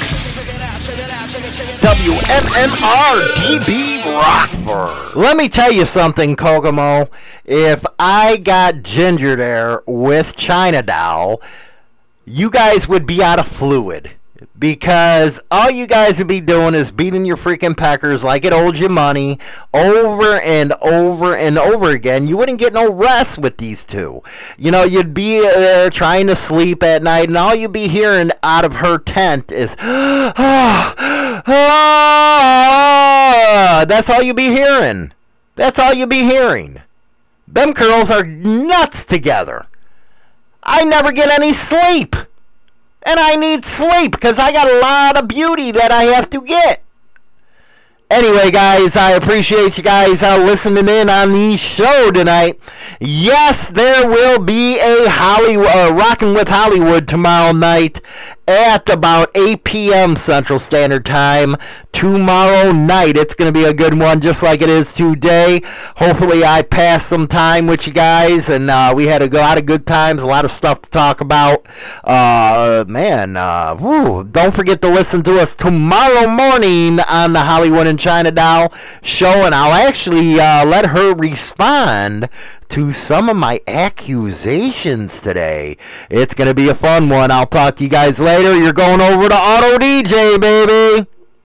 WMMR DB Rockford. Let me tell you something, Kokomo. If I got Ginger there with China Doll, you guys would be out of fluid. Because all you guys would be doing is beating your freaking Packers like it owed you money over and over and over again. You wouldn't get no rest with these two. You know, you'd be there trying to sleep at night, and all you'd be hearing out of her tent is, ah, ah, that's all you'd be hearing. That's all you'd be hearing. Them girls are nuts together. I never get any sleep. And I need sleep because I got a lot of beauty that I have to get. Anyway, guys, I appreciate you guys uh, listening in on the show tonight. Yes, there will be a Hollywood, uh, with Hollywood tomorrow night at about 8 p.m. Central Standard Time tomorrow night. It's going to be a good one, just like it is today. Hopefully, I passed some time with you guys, and uh, we had a lot of good times, a lot of stuff to talk about. Uh, man, uh, whew, don't forget to listen to us tomorrow morning on the Hollywood and China Doll show, and I'll actually uh, let her respond to some of my accusations today. It's going to be a fun one. I'll talk to you guys later. You're going over to Auto DJ, baby.